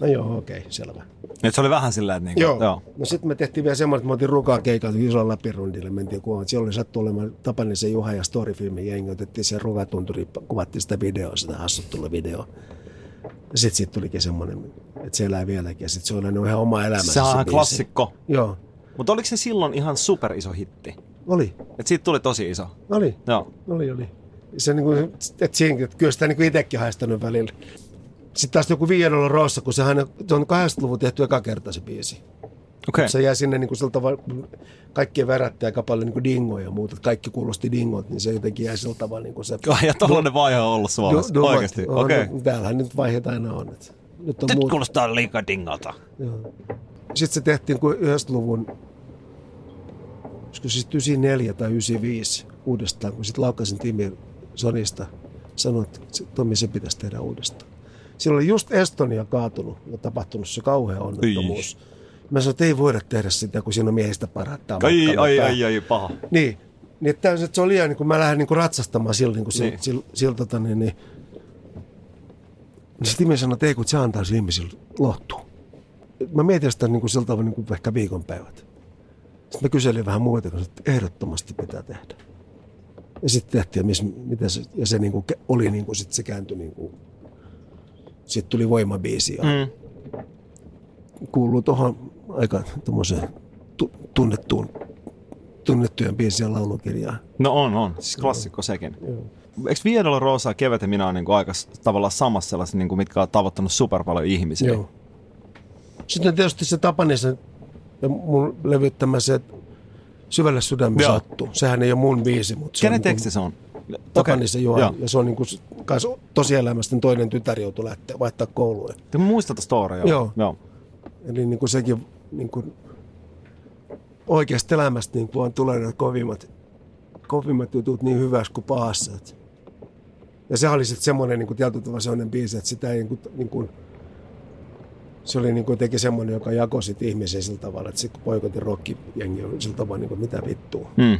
No joo, okei, selvä. Et se oli vähän silleen, että niinku, Joo. joo. No sitten me tehtiin vielä semmoinen, että me otin rukaa keikalta isolla läpirundille, mentiin kuvaan. Siellä oli sattu olemaan Tapanisen Juha ja Storyfilmin jengi, otettiin se rukatunturi, kuvattiin sitä videoa, sitä hassuttelua videoa. Ja sitten siitä tulikin semmoinen, että se elää vieläkin ja sitten se on elänyt ihan oma elämänsä. Se on biisi. klassikko. Joo, Mutta oliko se silloin ihan super iso hitti? oli, Et siitä tuli tosi iso. oli. Joo. Oli, oli. Se niin kuin, että siinä, että kyllä sitä niin itsekin haistanut välillä. Sitten taas joku Viidolla Rossa, kun sehän se on 80-luvun tehty eka kerta se biisi. Okei. Okay. Se jäi sinne niin kuin sillä tavalla, kaikkien värättä aika paljon niin kuin dingoja ja muuta. Kaikki kuulosti dingot, niin se jotenkin jäi sillä tavalla niin kuin se... Ja tollanen vaihe on ollut Suomessa. Du- dumat. Oikeesti. On, Okei. Okay. no, Täällähän nyt vaiheita aina on. Että nyt on Nyt muut. kuulostaa liikaa dingolta. Joo. Sitten se tehtiin kuin 90-luvun, olisiko siis 94 tai 95 uudestaan, kun sitten Laukkasen Timi Sonista sanoi, että Tomi se pitäisi tehdä uudestaan. Silloin oli just Estonia kaatunut ja tapahtunut se kauhea onnettomuus. Mä sanoin, että ei voida tehdä sitä, kun siinä on miehistä parattaa. Ai, ai, ai, ai, paha. Niin, niin että, että se on liian, niin kun mä lähden niin kuin ratsastamaan sillä, niin kuin Niin. sillä, sillä, tota, niin, niin, niin sitten Timi sanoi, että ei kun se antaa sille ihmisille lohtua. Mä mietin sitä niin kuin sillä tavalla niin kuin ehkä viikonpäivät. Sitten mä kyselin vähän muuta, kun että ehdottomasti pitää tehdä. Ja sitten tehtiin, ja, miss, mitä se, ja se niin kuin oli, niin kuin, sit se kääntyi, niin kuin, sitten tuli voimabiisi ja Mm. kuuluu tuohon aika tuommoiseen tu- tunnettuun, tunnettujen biisien laulukirjaan. No on, on. Siis klassikko sekin. Eikö Viedolla Rosa, Kevät ja minä on niinku aika tavallaan samassa sellaisia, niinku, mitkä on tavoittanut super paljon ihmisiä? Joo. Sitten tietysti se Tapanisen ja mun levyttämä se Syvälle sydämi Joo. sattuu. Sehän ei ole mun biisi, mutta se Kenen on niin teksti se on? Tapanisen Juha. Joo. Ja se on niin kuin, kans tosielämästä toinen tytär joutui lähteä vaihtaa kouluun. Te muistat storya, joo. Joo. Eli niin kuin sekin niin kuin oikeasta elämästä niin vaan tulee ne kovimmat, kovimmat jutut niin hyvässä kuin pahassa. Et. Ja se oli sitten semmoinen niin tietyllä tavalla semmoinen biisi, että sitä ei niin kuin, niin kuin, se oli niin kuin teki semmoinen, joka jakoi sit ihmisiä sillä tavalla, että se poikotin rockijengi oli sillä tavalla, niin kuin, mitä vittua. Mm.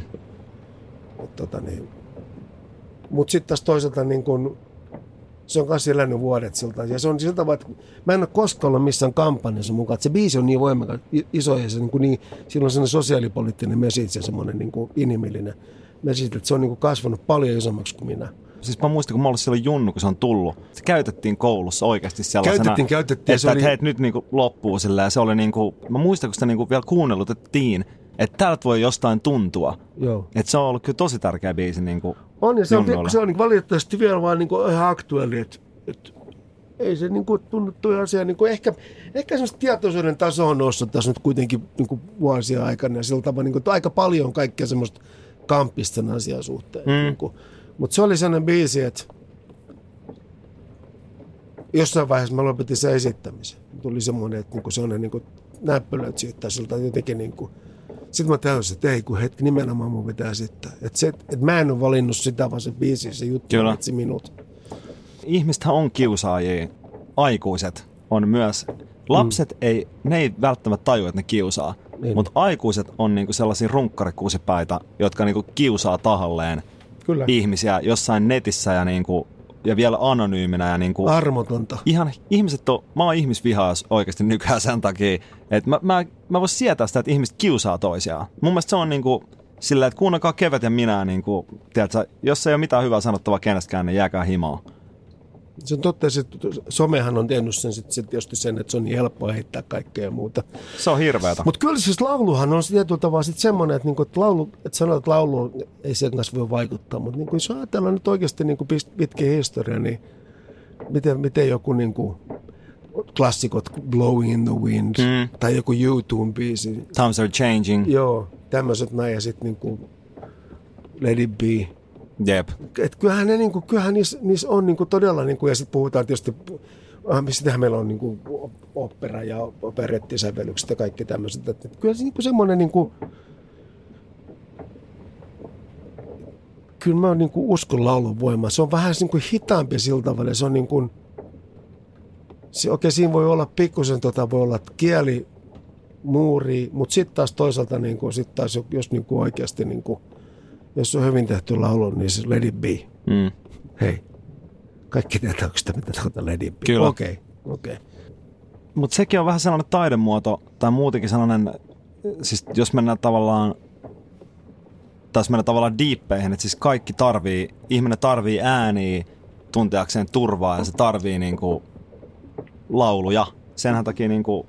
Tota, niin. Mutta sitten taas toisaalta niin kun, se on kanssa elänyt vuodet siltä. Ja se on siltä tavalla, että mä en ole koskaan ollut missään kampanjassa mukaan. Että se biisi on niin voimakas, iso ja se niin, kuin niin sillä on sellainen sosiaalipoliittinen message ja semmoinen niin kuin inhimillinen message, että se on niin kuin kasvanut paljon isommaksi kuin minä. Siis mä muistan, kun mä olin silloin junnu, kun se on tullut. Se käytettiin koulussa oikeasti sellaisena. Käytettiin, käytettiin. Että, se oli... että hei, nyt niin kuin loppuu sillä ja se oli niin kuin, mä muistan, kun sitä niin kuin vielä kuunnellutettiin, että täältä voi jostain tuntua. Joo. Että se on ollut kyllä tosi tärkeä biisi niin kuin On, ja se on, se on niin valitettavasti vielä vaan niin kuin ihan aktuelli, että, että ei se niin kuin tunnu toi asia. Niin kuin ehkä, ehkä semmoista tietoisuuden taso on noussut tässä nyt kuitenkin niin kuin vuosia aikana. Ja sillä tavalla niin kuin, että aika paljon on kaikkea semmoista kampista asian suhteen. Mm. Niin kuin, mutta se oli sellainen biisi, että jossain vaiheessa mä lopetin sen esittämisen. Tuli semmoinen, että niinku sellainen niinku näppylöt siitä siltä jotenkin niinku. Sitten mä täysin, että ei kun hetki, nimenomaan mun pitää esittää. Että, että mä en ole valinnut sitä, vaan se biisi, se juttu Kyllä. valitsi minut. ihmistähän on kiusaajia. Aikuiset on myös. Lapset ei, ne ei välttämättä tajua, että ne kiusaa. Niin. Mutta aikuiset on niinku sellaisia runkkarikuusipäitä, jotka niinku kiusaa tahalleen Kyllä. ihmisiä jossain netissä ja, niinku, ja vielä anonyyminä. Ja niinku, Armotonta. ihan ihmiset on, mä oon ihmisvihaas oikeasti nykyään sen takia, että mä, mä, mä voisin sietää sitä, että ihmiset kiusaa toisiaan. Mun mielestä se on niinku sillä, että kuunnelkaa kevät ja minä, niinku, tiedätkö, jos ei ole mitään hyvää sanottavaa kenestäkään, niin jääkää himaa. Se on totta, että somehan on tehnyt sen sit, sit tietysti sen, että se on niin helppoa heittää kaikkea ja muuta. Se on hirveetä. Mutta kyllä siis lauluhan on tietyllä tavalla sitten semmoinen, että, niinku, että, laulu, että sanotaan, että laulu ei sen kanssa voi vaikuttaa, mutta niinku, jos ajatellaan nyt oikeasti niinku pitkä historia, niin miten, miten joku niinku, klassikot Blowing in the Wind Mm. tai joku YouTube biisi, Times are changing. joo, tämmöiset näin ja sitten niinku Let it be. Jep. Et kyllähän, ne, niinku, kyllähän niissä, niissä on niinku, todella, niinku, ja sitten puhutaan tietysti, äh, sitähän meillä on niinku, opera ja operettisävellykset ja kaikki tämmöiset. Et, et kyllä se niinku, semmoinen, niinku, kyllä mä niinku, uskon laulun voimaan. Se on vähän niinku, hitaampi sillä tavalla. Se on niinku, se, okei, siinä voi olla pikkusen, tota, voi olla kieli, muuri, mutta sitten taas toisaalta, niinku, sit taas, jos niinku, oikeasti, niinku, jos on hyvin tehty laulu, niin se let it be. Mm. Hei, kaikki tietää, onko sitä mitä tuota let it be. Kyllä. Okei, okay, okei. Okay. Mutta sekin on vähän sellainen taidemuoto, tai muutenkin sellainen, siis jos mennään tavallaan, tai jos mennään tavallaan diippeihin, että siis kaikki tarvii, ihminen tarvii ääniä tunteakseen turvaa ja se tarvii niinku lauluja. Senhän takia niinku,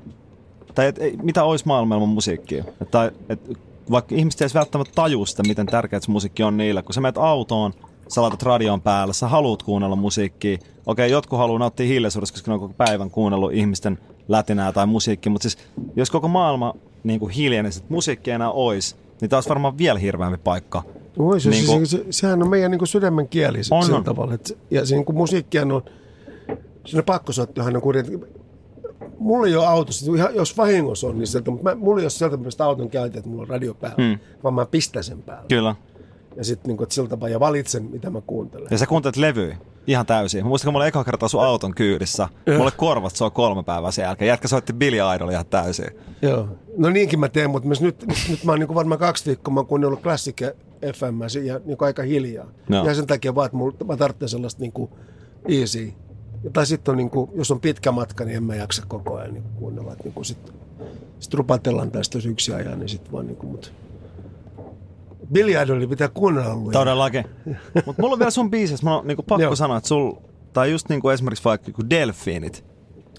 tai et, ei, mitä olisi maailman ilman musiikkia? Et, tai, et, vaikka ihmiset ei välttämättä tajua sitä, miten tärkeää se musiikki on niille, kun sä menet autoon, sä laitat radion päälle, sä haluat kuunnella musiikkia. Okei, jotkut haluaa nauttia hiljaisuudesta, koska ne on koko päivän kuunnellut ihmisten lätinää tai musiikkia, mutta siis jos koko maailma niin kuin hiljenisi, että musiikki enää olisi, niin taas varmaan vielä hirveämpi paikka. Voi, se, Niin niin kuin- se, sehän on meidän niin sydämen kieli se, On, sillä on. tavalla. Että, ja se niin musiikkihan on, siinä pakkosoittohan on kuitenkin, mulla ei ole autossa, ihan, jos vahingossa on, niin sieltä, mutta mä, mulla ei ole sieltä mielestä auton käytä, että mulla on radio päällä, Hmm. vaan mä pistän sen päälle. Kyllä. Ja sitten niin sillä tavalla, ja valitsen, mitä mä kuuntelen. Ja sä kuuntelet levyä ihan täysin. Mä muistan, kun mä olin eka kertaa sun auton kyydissä. Mulle korvat soi kolme päivää sen jälkeen. Jätkä soitti Billy Idol ihan täysin. Joo. No niinkin mä teen, mutta nyt, nyt, nyt mä oon niin varmaan kaksi viikkoa, mä oon kuunnellut Classic FM ja niin aika hiljaa. No. Ja sen takia vaan, että mulla, mä tarvitsen sellaista niin kuin easy. Tai sitten on, niin kuin, jos on pitkä matka, niin en mä jaksa koko ajan niin kuunnella. Että niin kuin sit, sit rupatellaan tästä jos yksi ajan, niin sitten vaan niin kuin, mutta Billy Idoli pitää kuunnella lujaa. Todellakin. [LAUGHS] Mutta mulla on vielä sun biisissä, mä oon niinku pakko Joo. sanoa, että sul, tai just niinku esimerkiksi vaikka joku Delfiinit,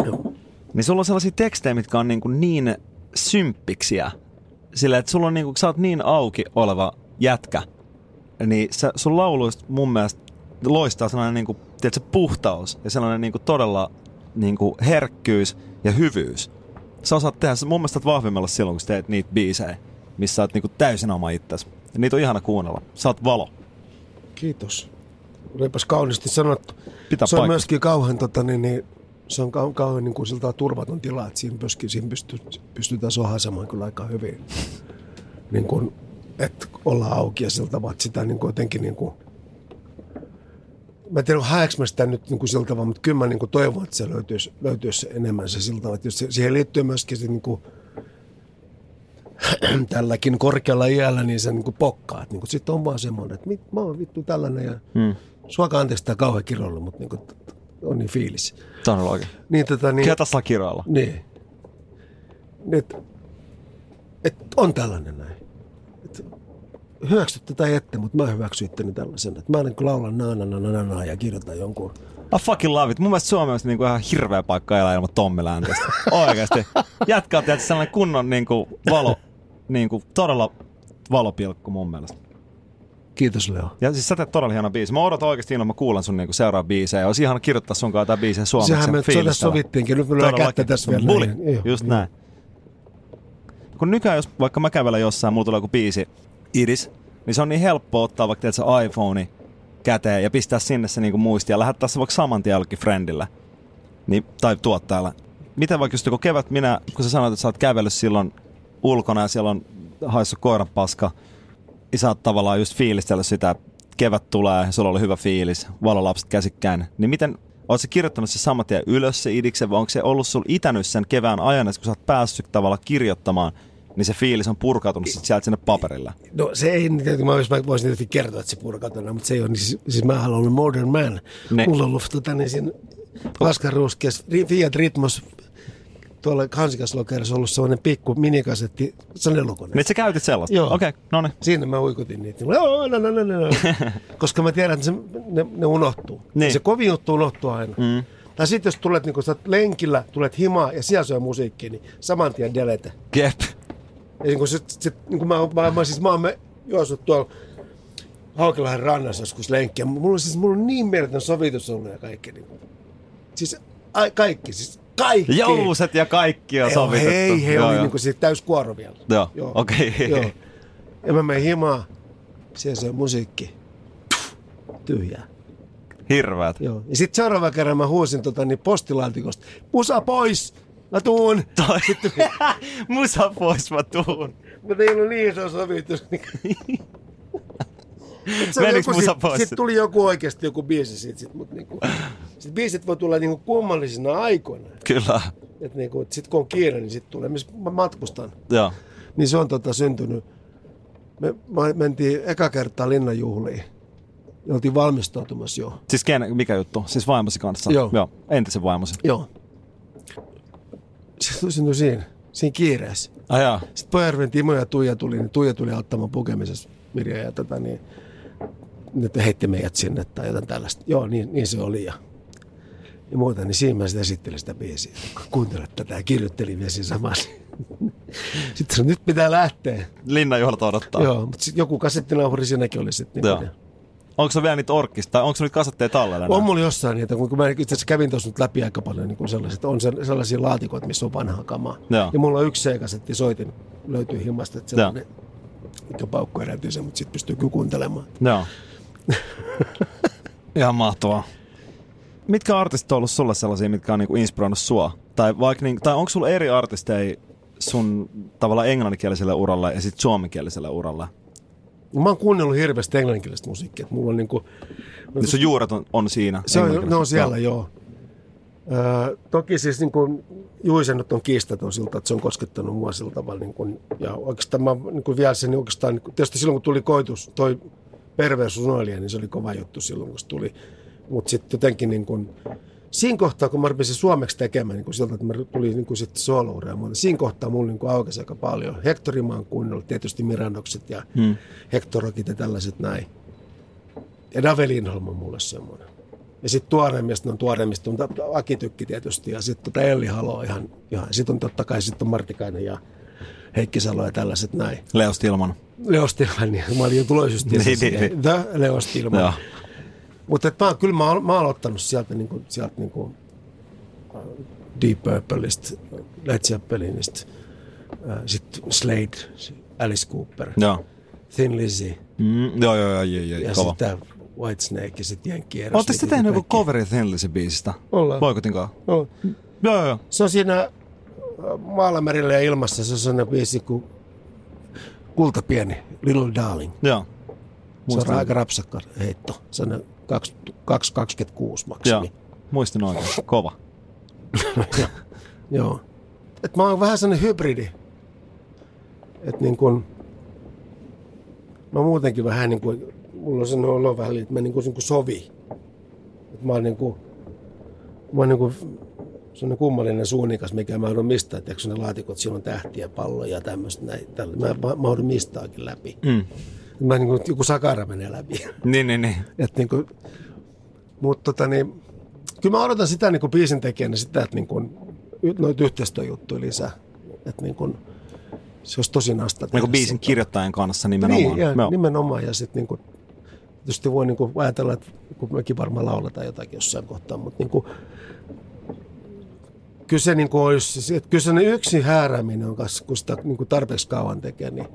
Joo. niin sulla on sellaisia tekstejä, mitkä on niinku niin symppiksiä. Sillä, että sulla on niinku, sä oot niin auki oleva jätkä, niin sä, sun lauluista mun mielestä loistaa sellainen niinku, tiedätkö, puhtaus ja sellainen niinku todella niinku herkkyys ja hyvyys. Sä osaat tehdä, sä mun mielestä vahvimmalla silloin, kun sä teet niitä biisejä, missä sä oot niinku täysin oma itsesi. Ja niitä on ihana kuunnella. Sä oot valo. Kiitos. Olipas kauniisti sanottu. Pitää se on paikkansa. myöskin kauhean, tota, niin, niin, se on kau- kauhean niin kuin siltä turvaton tila, että siinä, myöskin, siinä pystyy, pystytään sohaisemaan kyllä aika hyvin. niin kuin, että ollaan auki ja tavalla, että sitä niin kuin jotenkin niin kuin, mä en tiedä, haeks mä sitä nyt niin kuin sillä tavalla, mutta kyllä mä niin kuin toivon, että se löytyisi, löytyisi enemmän se sillä tavalla, että jos se, siihen liittyy myöskin se niin kuin, [CLEARS THROAT] tälläkin korkealla iällä, niin se niin kuin pokkaat. Niin kuin, sitten on vaan semmoinen, että mit, mä oon vittu tällainen ja hmm. suokaa anteeksi tämä kauhean kiroilu, mutta niin kuin, on niin fiilis. Todellakin. Niin, tota, niin, Ketä saa kiroilla? niin. Et, et on tällainen näin. Hyväksytte tai ette, mutta mä hyväksyn itteni tällaisen. Että mä niin laulan na na na na na ja kirjoitan jonkun. I fucking love it. Mun mielestä Suomi on niinku ihan hirveä paikka elää ilman Tommi Läntestä. [LAUGHS] Oikeasti. Jätkä on sellainen kunnon niinku valo, niinku todella valopilkku mun mielestä. Kiitos Leo. Ja siis sä teet todella hieno biisi. Mä odotan oikeasti innolla, mä kuulen sun niinku seuraava biisejä. Olisi ihana kirjoittaa sun kanssa tää biisi suomeksi. Sehän me fiilistellä. sovittiinkin. Nyt me lyödään kättä tässä vielä. Buli. Just joo. näin. Kun nykyään, jos vaikka mä kävelen jossain, mulla tulee joku biisi idis, niin se on niin helppo ottaa vaikka se iPhone käteen ja pistää sinne se niinku muisti ja lähettää se vaikka saman tien jollekin niin, tai tuottajalle. Miten vaikka just kevät minä, kun sä sanoit, että sä oot kävellyt silloin ulkona ja siellä on haissut koiran paska, niin sä oot tavallaan just fiilistellyt sitä, että kevät tulee, sulla oli hyvä fiilis, valolapset käsikkäin, niin miten, oot sä kirjoittanut se saman tien ylös se idiksen, vai onko se ollut sul itänyt sen kevään ajan, kun sä oot päässyt tavallaan kirjoittamaan, niin se fiilis on purkautunut sit sieltä sinne paperille. No se ei, tietysti, mä, mä voisin tietysti kertoa, että se purkautuna, mutta se ei ole, niin siis, siis mä haluan olla modern man. Ne. Mulla on ollut tota, niin siinä paskaruuskeessa Fiat Ritmos tuolla hansikaslokerissa ollut sellainen pikku minikasetti sanelukone. Niin sä käytit sellaista? Joo. Okei, okay, no niin. Siinä mä uikutin niitä. No, no, no, no, no. Koska mä tiedän, että se, ne, ne unohtuu. Niin. Se kovin juttu unohtuu aina. Mm. Tai sitten jos tulet niin kun lenkillä, tulet himaa ja siellä soi musiikkia, niin saman tien delete. Jep. Ja niin kun sit, sit, niin kun mä, mä, mä, siis mä oon juossut tuolla Haukelahden rannassa joskus lenkkiä. Mulla on siis mulla on niin mieletön sovitus ollut ja kaikki. Niin, siis ai, kaikki, siis kaikki. Jouset ja kaikki on Joo, sovitettu. Hei, he Joo, oli joo. niin kuin siitä täys kuoro vielä. Joo, okei. Joo. Ja mä menen himaan. Siellä se on musiikki. Tyhjää. Hirveät. Joo. Ja sitten seuraava kerran mä huusin tota, niin postilaatikosta. Musa pois! Mä tuun! Toi. [LAUGHS] Musa pois mä tuun. Mutta ei ollut niin [LAUGHS] iso sovitus. Meniks musa pois Sitten sit? tuli joku oikeasti joku biisi siitä. Sit, mut niinku, sit biisit voi tulla niinku kummallisina aikoina. Kyllä. Et niinku, et sit kun on kiire, niin sit tulee. Missä Mä matkustan. Joo. Niin se on tota syntynyt. Me, me mentiin eka kertaa linnanjuhliin. Ja oltiin valmistautumassa jo. Siis ken, mikä juttu? Siis vaimosi kanssa? Joo. Joo. Entisen vaimosi. Joo. Se syntyi siinä, siinä kiireessä. Ai jaa. Sitten Pojärven Timo ja Tuija tuli, niin Tuija tuli auttamaan pukemisessa Mirja ja tota, niin, nyt heitti meidät sinne tai jotain tällaista. Joo, niin, niin se oli ja, ja muuta, niin siinä mä sitten esittelin sitä biisiä. Kuuntele tätä ja kirjoittelin vielä siinä samassa. [LAUGHS] Sitten sanoin, nyt pitää lähteä. Linnanjuhlat odottaa. Joo, mutta joku kasettinauhuri siinäkin oli sitten. Niin, Onko se vielä niitä orkista? Onko se nyt kasetteja tallella? on mulla jossain niitä, kun mä itse asiassa kävin tuossa nyt läpi aika paljon niin sellaiset, on sel- sellaisia laatikoita, missä on vanhaa kamaa. Joo. Ja mulla on yksi C-kasetti soitin, löytyy himmasta, että sellainen, mikä paukku eräytyy sen, mutta sitten pystyy kyllä kuuntelemaan. Joo. [LAUGHS] Ihan mahtavaa. Mitkä artistit on ollut sulle sellaisia, mitkä on niinku inspiroinut sua? Tai, vaikka, niin, tai onko sulla eri artisteja sun tavallaan englanninkieliselle uralle ja sitten suomenkieliselle uralle? Mä oon kuunnellut hirveästi englanninkielistä musiikkia. että Mulla on niinku, Niin sun juuret on, on siinä. se on, ne on siellä, joo. Öö, toki siis niin kuin, Juisen nyt on kiistaton siltä, että se on koskettanut mua sillä tavalla. Niin kuin, ja oikeastaan mä niin kuin vielä sen oikeastaan, niin kuin, tietysti silloin kun tuli koitus, toi perversus unoilija, niin se oli kova juttu silloin, kun se tuli. Mutta sitten jotenkin niin kuin, siinä kohtaa, kun mä rupesin suomeksi tekemään niin kuin siltä, että mä tuli niin kuin sitten solo ja muuta, siinä kohtaa mulla niin kuin aukesi aika paljon. Oon kuunnellut, tietysti Mirandokset ja hmm. Hectorokit ja tällaiset näin. Ja Dave Lindholm on mulle semmoinen. Ja sitten tuoreimmista, no tuoreimmista on Aki Tykki tietysti ja sitten tota Elli Halo ihan, ihan. Sitten on totta kai sitten on Martikainen ja Heikki Salo ja tällaiset näin. Leo Stilman. Leo Stilman, niin mä olin jo tulossa just Niin, niin, niin, niin. The Leo Stilman. Mutta mä, kyllä mä, mä oon aloittanut sieltä, niinku, sieltä niinku, äh, Deep Purpleista, Led Zeppelinistä, äh, sitten Slade, Alice Cooper, Joo. Thin Lizzy Mm, joo, joo, joo, joo, joo, ja kova. sitten Whitesnake ja sitten Jenkki Oletteko te tehnyt joku coveri Thin Lizzy biisistä? Ollaan. Boikotinkaan? No, Joo, joo, joo. se on siinä äh, Maalamerillä ja ilmassa, se on sellainen biisi kuin Kulta pieni, Little Darling. Joo. Se on aika rapsakka heitto. Se on 2,26 maksimi. Joo. Muistin oikein. Kova. Joo. Et mä oon vähän sellainen hybridi. Et niin kun, mä muutenkin vähän niin kuin, mulla on sellainen olo vähän, että mä niin kuin, niin sovi. Et mä oon niin kuin, mä oon niin kuin sellainen kummallinen suunnikas, mikä mä oon mistään, että ne laatikot, siellä on tähtiä, palloja ja tämmöistä näin. Tällä. Mä, oon mistaakin läpi. Mm. Mä niin kuin, joku sakara menee läpi. Niin, niin, niin. Et niin kuin, mutta tota niin, kyllä mä odotan sitä niin kuin biisin tekijänä sitä, että niin kuin, noita yhteistyöjuttuja lisää. Että niin kuin, se olisi tosi nasta. Niin kuin biisin sitä. kirjoittajan kanssa nimenomaan. Niin, ja Joo. nimenomaan. Ja sitten niin kuin, tietysti voi niin kuin ajatella, että kun mekin varmaan lauletaan jotakin jossain kohtaa, mutta niin kuin, kyllä se niin kuin olisi, että kyllä se ne yksin häärääminen on, kas- kun sitä niin kuin tarpeeksi kauan tekee, niin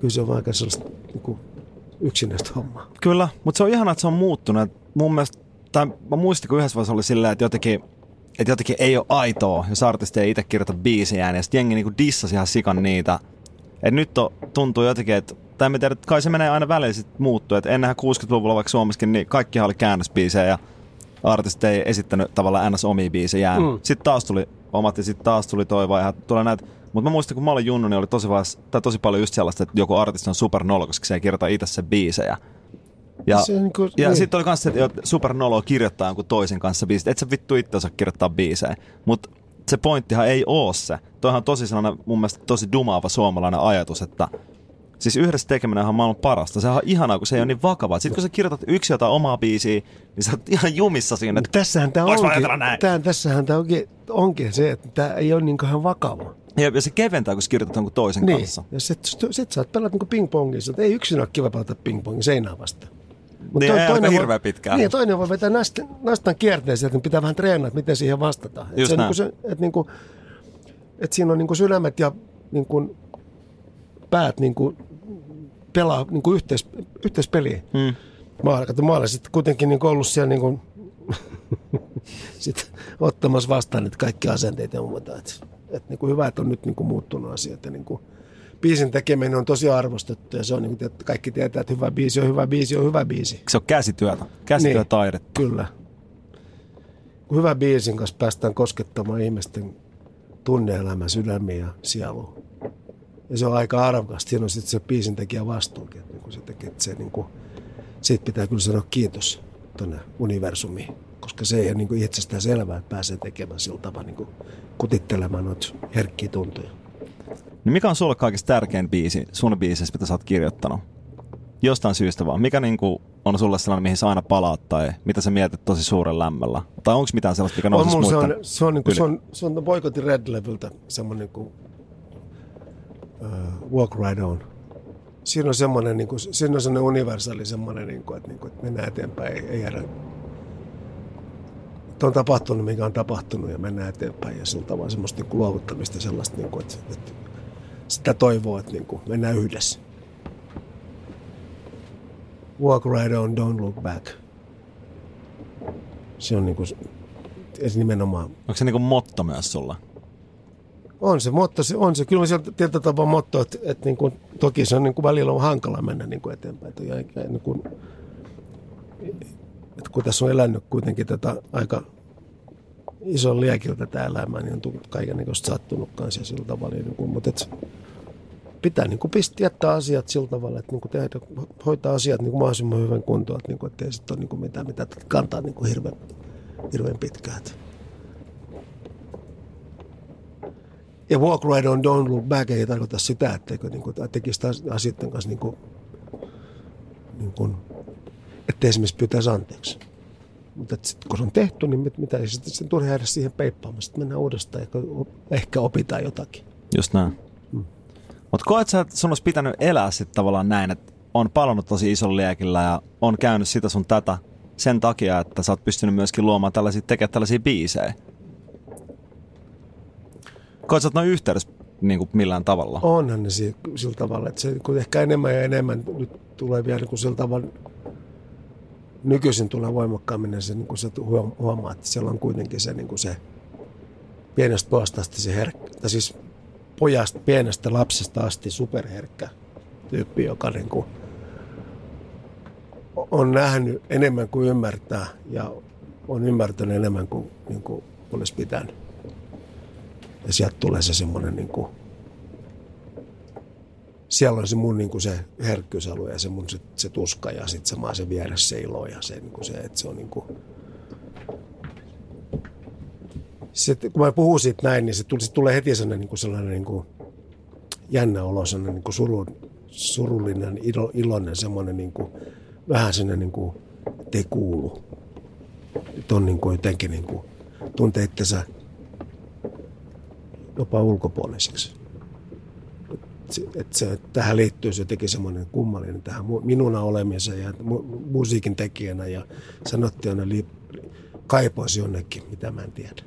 kyllä se on aika sellaista niin kuin yksinäistä hommaa. Kyllä, mutta se on ihanaa, että se on muuttunut. Mun mielestä, tai mä muistin, kun yhdessä vaiheessa oli silleen, että jotenkin, että jotenkin ei ole aitoa, jos artisti ei itse kirjoita biisejä, ja sitten jengi niinku dissasi ihan sikan niitä. Et nyt on, tuntuu jotenkin, että tai en tiedä, että kai se menee aina väliin sit muuttuu. Et ennenhän 60-luvulla vaikka Suomessakin, niin kaikkihan oli käännösbiisejä ja artistit ei esittänyt tavallaan ns. omia biisejään. Mm. Sitten taas tuli omat ja sitten taas tuli toi vai tulee näitä. Mutta mä muistan, kun mä olin junnu, niin oli tosi, vaiheessa, tai tosi paljon just sellaista, että joku artisti on supernolo, koska se ei kirjoita itse sen biisejä. Ja, Se niin kuin- ja niin. sitten oli myös se, että supernolo kirjoittaa jonkun toisen kanssa biisit. Et sä vittu itse osaa kirjoittaa biisejä. Mutta se pointtihan ei oo se. Toihan on tosi sellainen mun mielestä tosi dumaava suomalainen ajatus, että Siis yhdessä tekeminen on maailman parasta. Se on ihanaa, kun se ei ole niin vakavaa. Sitten kun sä kirjoitat yksi jotain omaa biisiä, niin sä oot ihan jumissa siinä. Että, tässähän tämä onkin, ajatella näin? tämän, tässähän tämä onkin, onkin se, että tämä ei ole niin ihan vakava. Ja, ja se keventää, kun sä kirjoitat jonkun toisen Niin. kanssa. Ja sit, sit sä niin ping-pongia. Sä oot, ei yksin ole kiva pelata ping-pongin seinää vastaan. Mut Niin, toinen voi- hirveän pitkään. Niin, toinen voi vetää nastan, nastan kierteeseen, että pitää vähän treenata, että miten siihen vastataan. Et Just se, näin. niin se, että, niin kuin, että siinä on niin kuin sydämet ja niin kuin päät niin kuin pelaa niin kuin yhteis, yhteispeliä. Hmm. Mä olen, kato, mä olen sitten kuitenkin niin ollut siellä niin kuin, [LAUGHS] sit ottamassa vastaan että kaikki asenteet ja muuta. Että, että niin kuin hyvä, että on nyt niin kuin muuttunut asiat. Ja niin kuin, biisin tekeminen on tosi arvostettu ja se on niin kuin, että kaikki tietää, että hyvä biisi on hyvä biisi on hyvä biisi. Se on käsityötä. Käsityötaidetta. Kyllä. Kun hyvä biisin kanssa päästään koskettamaan ihmisten tunne-elämän, sydämiä ja sielua. Ja se on aika arvokasta. Siinä on sitten se biisin tekijä vastuukin. Että, niin se tekee, että se, niin kuin, siitä pitää kyllä sanoa kiitos tuonne universumiin. Koska se ei ole niin kuin itsestään selvää, että pääsee tekemään sillä tavalla niin kuin kutittelemaan noita herkkiä tuntoja. Niin mikä on sulle kaikista tärkein biisi sun biisistä, mitä sä oot kirjoittanut? Jostain syystä vaan. Mikä niinku on sulle sellainen, mihin sä aina palaat tai mitä sä mietit tosi suuren lämmöllä? Tai onko mitään sellaista, mikä nousisi mulla se, muiden on, se, on, niin kuin, se, on, se on Boycottin Red-levyltä semmoinen kuin uh, Walk Right On. Siinä on semmoinen, niin kuin, siinä on semmoinen universaali semmoinen, niin kuin, että, niin kuin, että mennään eteenpäin, ei, ei jäädä. On tapahtunut, mikä on tapahtunut ja mennään eteenpäin ja sillä tavalla semmoista niin kuin luovuttamista sellaista, niin kuin, että, että sitä toivoa, että niin kuin, mennään yhdessä. Walk right on, don't look back. Se on niin kuin, nimenomaan Onko se niinku motto myös sulla? on se motto, se on se. Kyllä on sieltä tietyllä tapaa motto, että, että niin kuin, toki se on niin kuin välillä on hankala mennä niin kuin eteenpäin. Että, ja, niin kuin, että kun tässä on elänyt kuitenkin tätä aika ison liekillä tätä elämää, niin on tullut kaiken niin sattunut kanssa sillä tavalla. Niin kuin, mutta et, pitää niin kuin pist, jättää asiat sillä tavalla, että niin kuin tehdä, hoitaa asiat niin kuin mahdollisimman hyvän kuntoon, että, niin kuin, että ei sitten ole niin kuin mitään, mitä kantaa niin kuin hirveän, hirveän pitkään. Että. Ja walk right on, don't look back ei tarkoita sitä, etteikö niin kuin, tekisi asioiden kanssa niin kuin, niin kuin, ettei esimerkiksi pyytäisi anteeksi. Mutta sit, kun se on tehty, niin mit, mitä ei sitten sit turha jäädä siihen peippaamaan. Sitten mennään uudestaan ja ehkä opitaan jotakin. Just näin. Mm. Mutta koet sä, että sun olisi pitänyt elää sitten tavallaan näin, että on palannut tosi isolla liekillä ja on käynyt sitä sun tätä sen takia, että sä oot pystynyt myöskin luomaan tällaisia, tekemään tällaisia biisejä. Koet sä, että ne on yhteydessä niin kuin millään tavalla? Onhan ne si- sillä tavalla, että se kun ehkä enemmän ja enemmän nyt tulee vielä niin kuin sillä tavalla, nykyisin tulee voimakkaammin, niin se, niin kuin se huom- huomaa, että siellä on kuitenkin se, niin se pienestä pojasta asti se herkkä, siis pojasta, pienestä lapsesta asti superherkkä tyyppi, joka niin kuin on nähnyt enemmän kuin ymmärtää ja on ymmärtänyt enemmän kuin, niin kuin olisi pitänyt. Ja sieltä tulee se semmoinen, niin kuin, siellä on se mun niin kuin se herkkyysalue ja se mun se, se tuska ja sitten sama se vieressä se ilo ja se, niin kuin se että se on niin kuin, sitten, kun mä puhun siitä näin, niin se, tuli, se tulee heti sellainen, niin kuin sellainen niin kuin jännä olo, sellainen niin kuin suru, surullinen, ilo, iloinen, semmoinen niin kuin, vähän sellainen niin kuin, te kuulu. Nyt on niin kuin jotenkin niin kuin, tuntee itsensä jopa ulkopuoliseksi. Että se, tähän liittyy se jotenkin semmoinen kummallinen tähän minuna olemiseen ja mu- musiikin tekijänä ja sanottiin aina li- kaipaisi jonnekin, mitä mä en tiedä.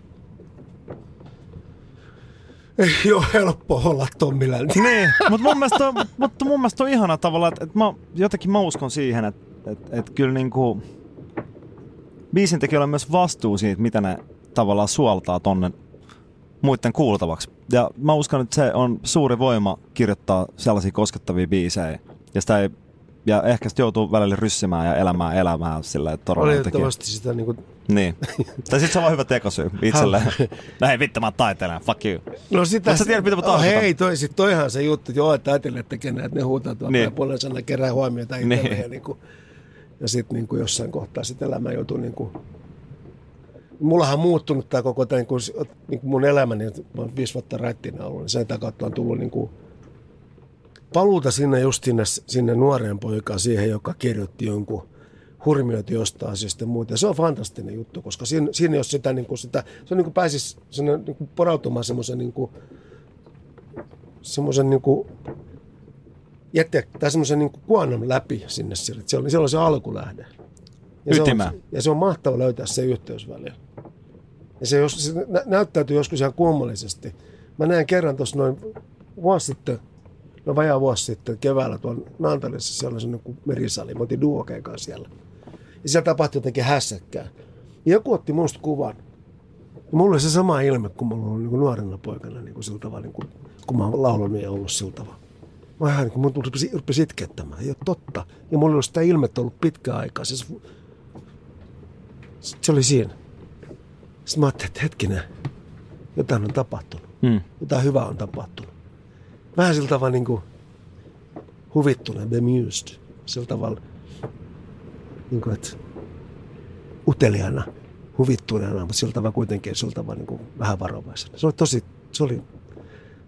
Ei ole helppo olla Tommi Länti. Niin, mutta mun mielestä on, mutta mun mielestä on ihana tavalla, että, että mä, jotenkin mä uskon siihen, että, että, että kyllä niinku biisin on myös vastuu siitä, mitä ne tavallaan suoltaa tonne muiden kuultavaksi. Ja mä uskon, että se on suuri voima kirjoittaa sellaisia koskettavia biisejä. Ja sitä ei ja ehkä sitten joutuu välillä ryssimään ja elämään elämään sillä, että Valitettavasti sitä niin kuin... Niin. tai sitten se on vaan hyvä tekosyy itselleen. [LAUGHS] no hei vittu, mä taiteilen, fuck you. No sitä... Mutta sä tiedät, mitä mä oh, hei, toi, sit toihan se juttu, että joo, että taiteilijat tekee näitä, että ne huutaa tuolla niin. puolen sana kerää huomiota itselleen. Niin. Ja, niin kuin, ja sitten niin kuin jossain kohtaa sitten elämä joutuu niin kuin mullahan on muuttunut tämä koko tämä, niin kuin, niin kuin mun elämäni, mä oon viisi vuotta rättinä ollut, niin sen kautta on tullut niin kuin, paluuta sinne just sinne, sinne nuoreen poikaan siihen, joka kirjoitti jonkun hurmioiti jostain asiasta ja muuta. Ja se on fantastinen juttu, koska siinä, siinä jos sitä, niin kuin sitä se on niin kuin pääsisi sinne, niin kuin porautumaan semmoisen niin kuin, semmoisen niin kuin, jättiä, tai semmoisen niin kuonon läpi sinne. Siellä, siellä, siellä on se alkulähde. Ja se, on, ja se on mahtava löytää se yhteys välillä. Ja se, jos, se nä, näyttäytyy joskus ihan kummallisesti. Mä näen kerran tuossa noin vuosi sitten, no vajaa vuosi sitten keväällä tuolla Naantalissa, siellä oli sellainen merisali. Mä otin Duokeen kanssa siellä. Ja siellä tapahtui jotenkin hässäkkää. Ja joku otti musta kuvan. Ja mulla oli se sama ilme, kun mulla oli niin nuorena poikana niin kuin sillä tavalla, niin kuin, kun mä oon laulanut ja ollut sillä tavalla. Mä vähän niin mun rupesi, rupesi itkettämään. Ei ole totta. Ja mulla oli sitä ilmettä ollut pitkä aikaa. Siis, se oli siinä. Sitten mä ajattelin, että hetkinen, jotain on tapahtunut. Mm. Jotain hyvää on tapahtunut. Vähän sillä tavalla niin kuin huvittunut, bemused. Sillä tavalla, niin kuin, että uteliaana, huvittuneena, mutta sillä tavalla kuitenkin sillä tavalla niin kuin vähän varovaisena. Se oli tosi, se oli,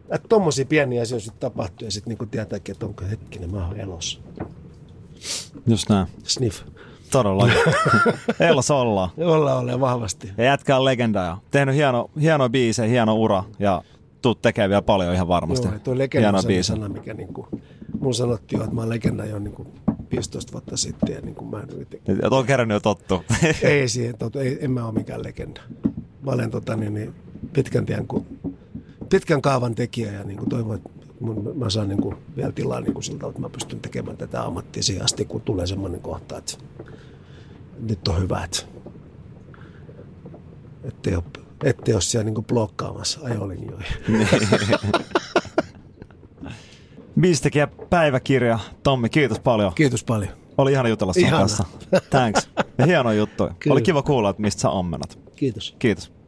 että tommosia pieniä asioita sitten tapahtui ja sitten niin tietääkin, että onko hetkinen, mä oon elossa. Just näin. Sniff. Todella. [LAUGHS] Elossa ollaan. Ollaan, ollaan vahvasti. Ja jätkä on legenda ja tehnyt hieno, hieno biise, hieno ura ja tuut tekemään vielä paljon ihan varmasti. Joo, tuo legenda on sana, mikä niin kuin, mun sanottiin jo, että mä oon legenda jo niin kuin 15 vuotta sitten. Ja niin kuin mä en Ja tuon kerran jo tottu. [LAUGHS] ei siihen, tottu, ei, en mä ole mikään legenda. Mä olen tota, niin, niin, pitkän, tien, kun, pitkän kaavan tekijä ja niin kuin toivon, että mun, mä saan niin kuin vielä tilaa niin kuin siltä, että mä pystyn tekemään tätä ammattia siihen asti, kun tulee semmoinen kohta, että nyt on hyvä, että ettei ole, ettei ole siellä niin blokkaamassa ajolinjoja. [LAUGHS] Biistekijä päiväkirja. Tommi, kiitos paljon. Kiitos paljon. Oli ihana jutella sun kanssa. Thanks. Ja hieno juttu. [LAUGHS] Kyllä. Oli kiva kuulla, että mistä sä ammenat. Kiitos. Kiitos.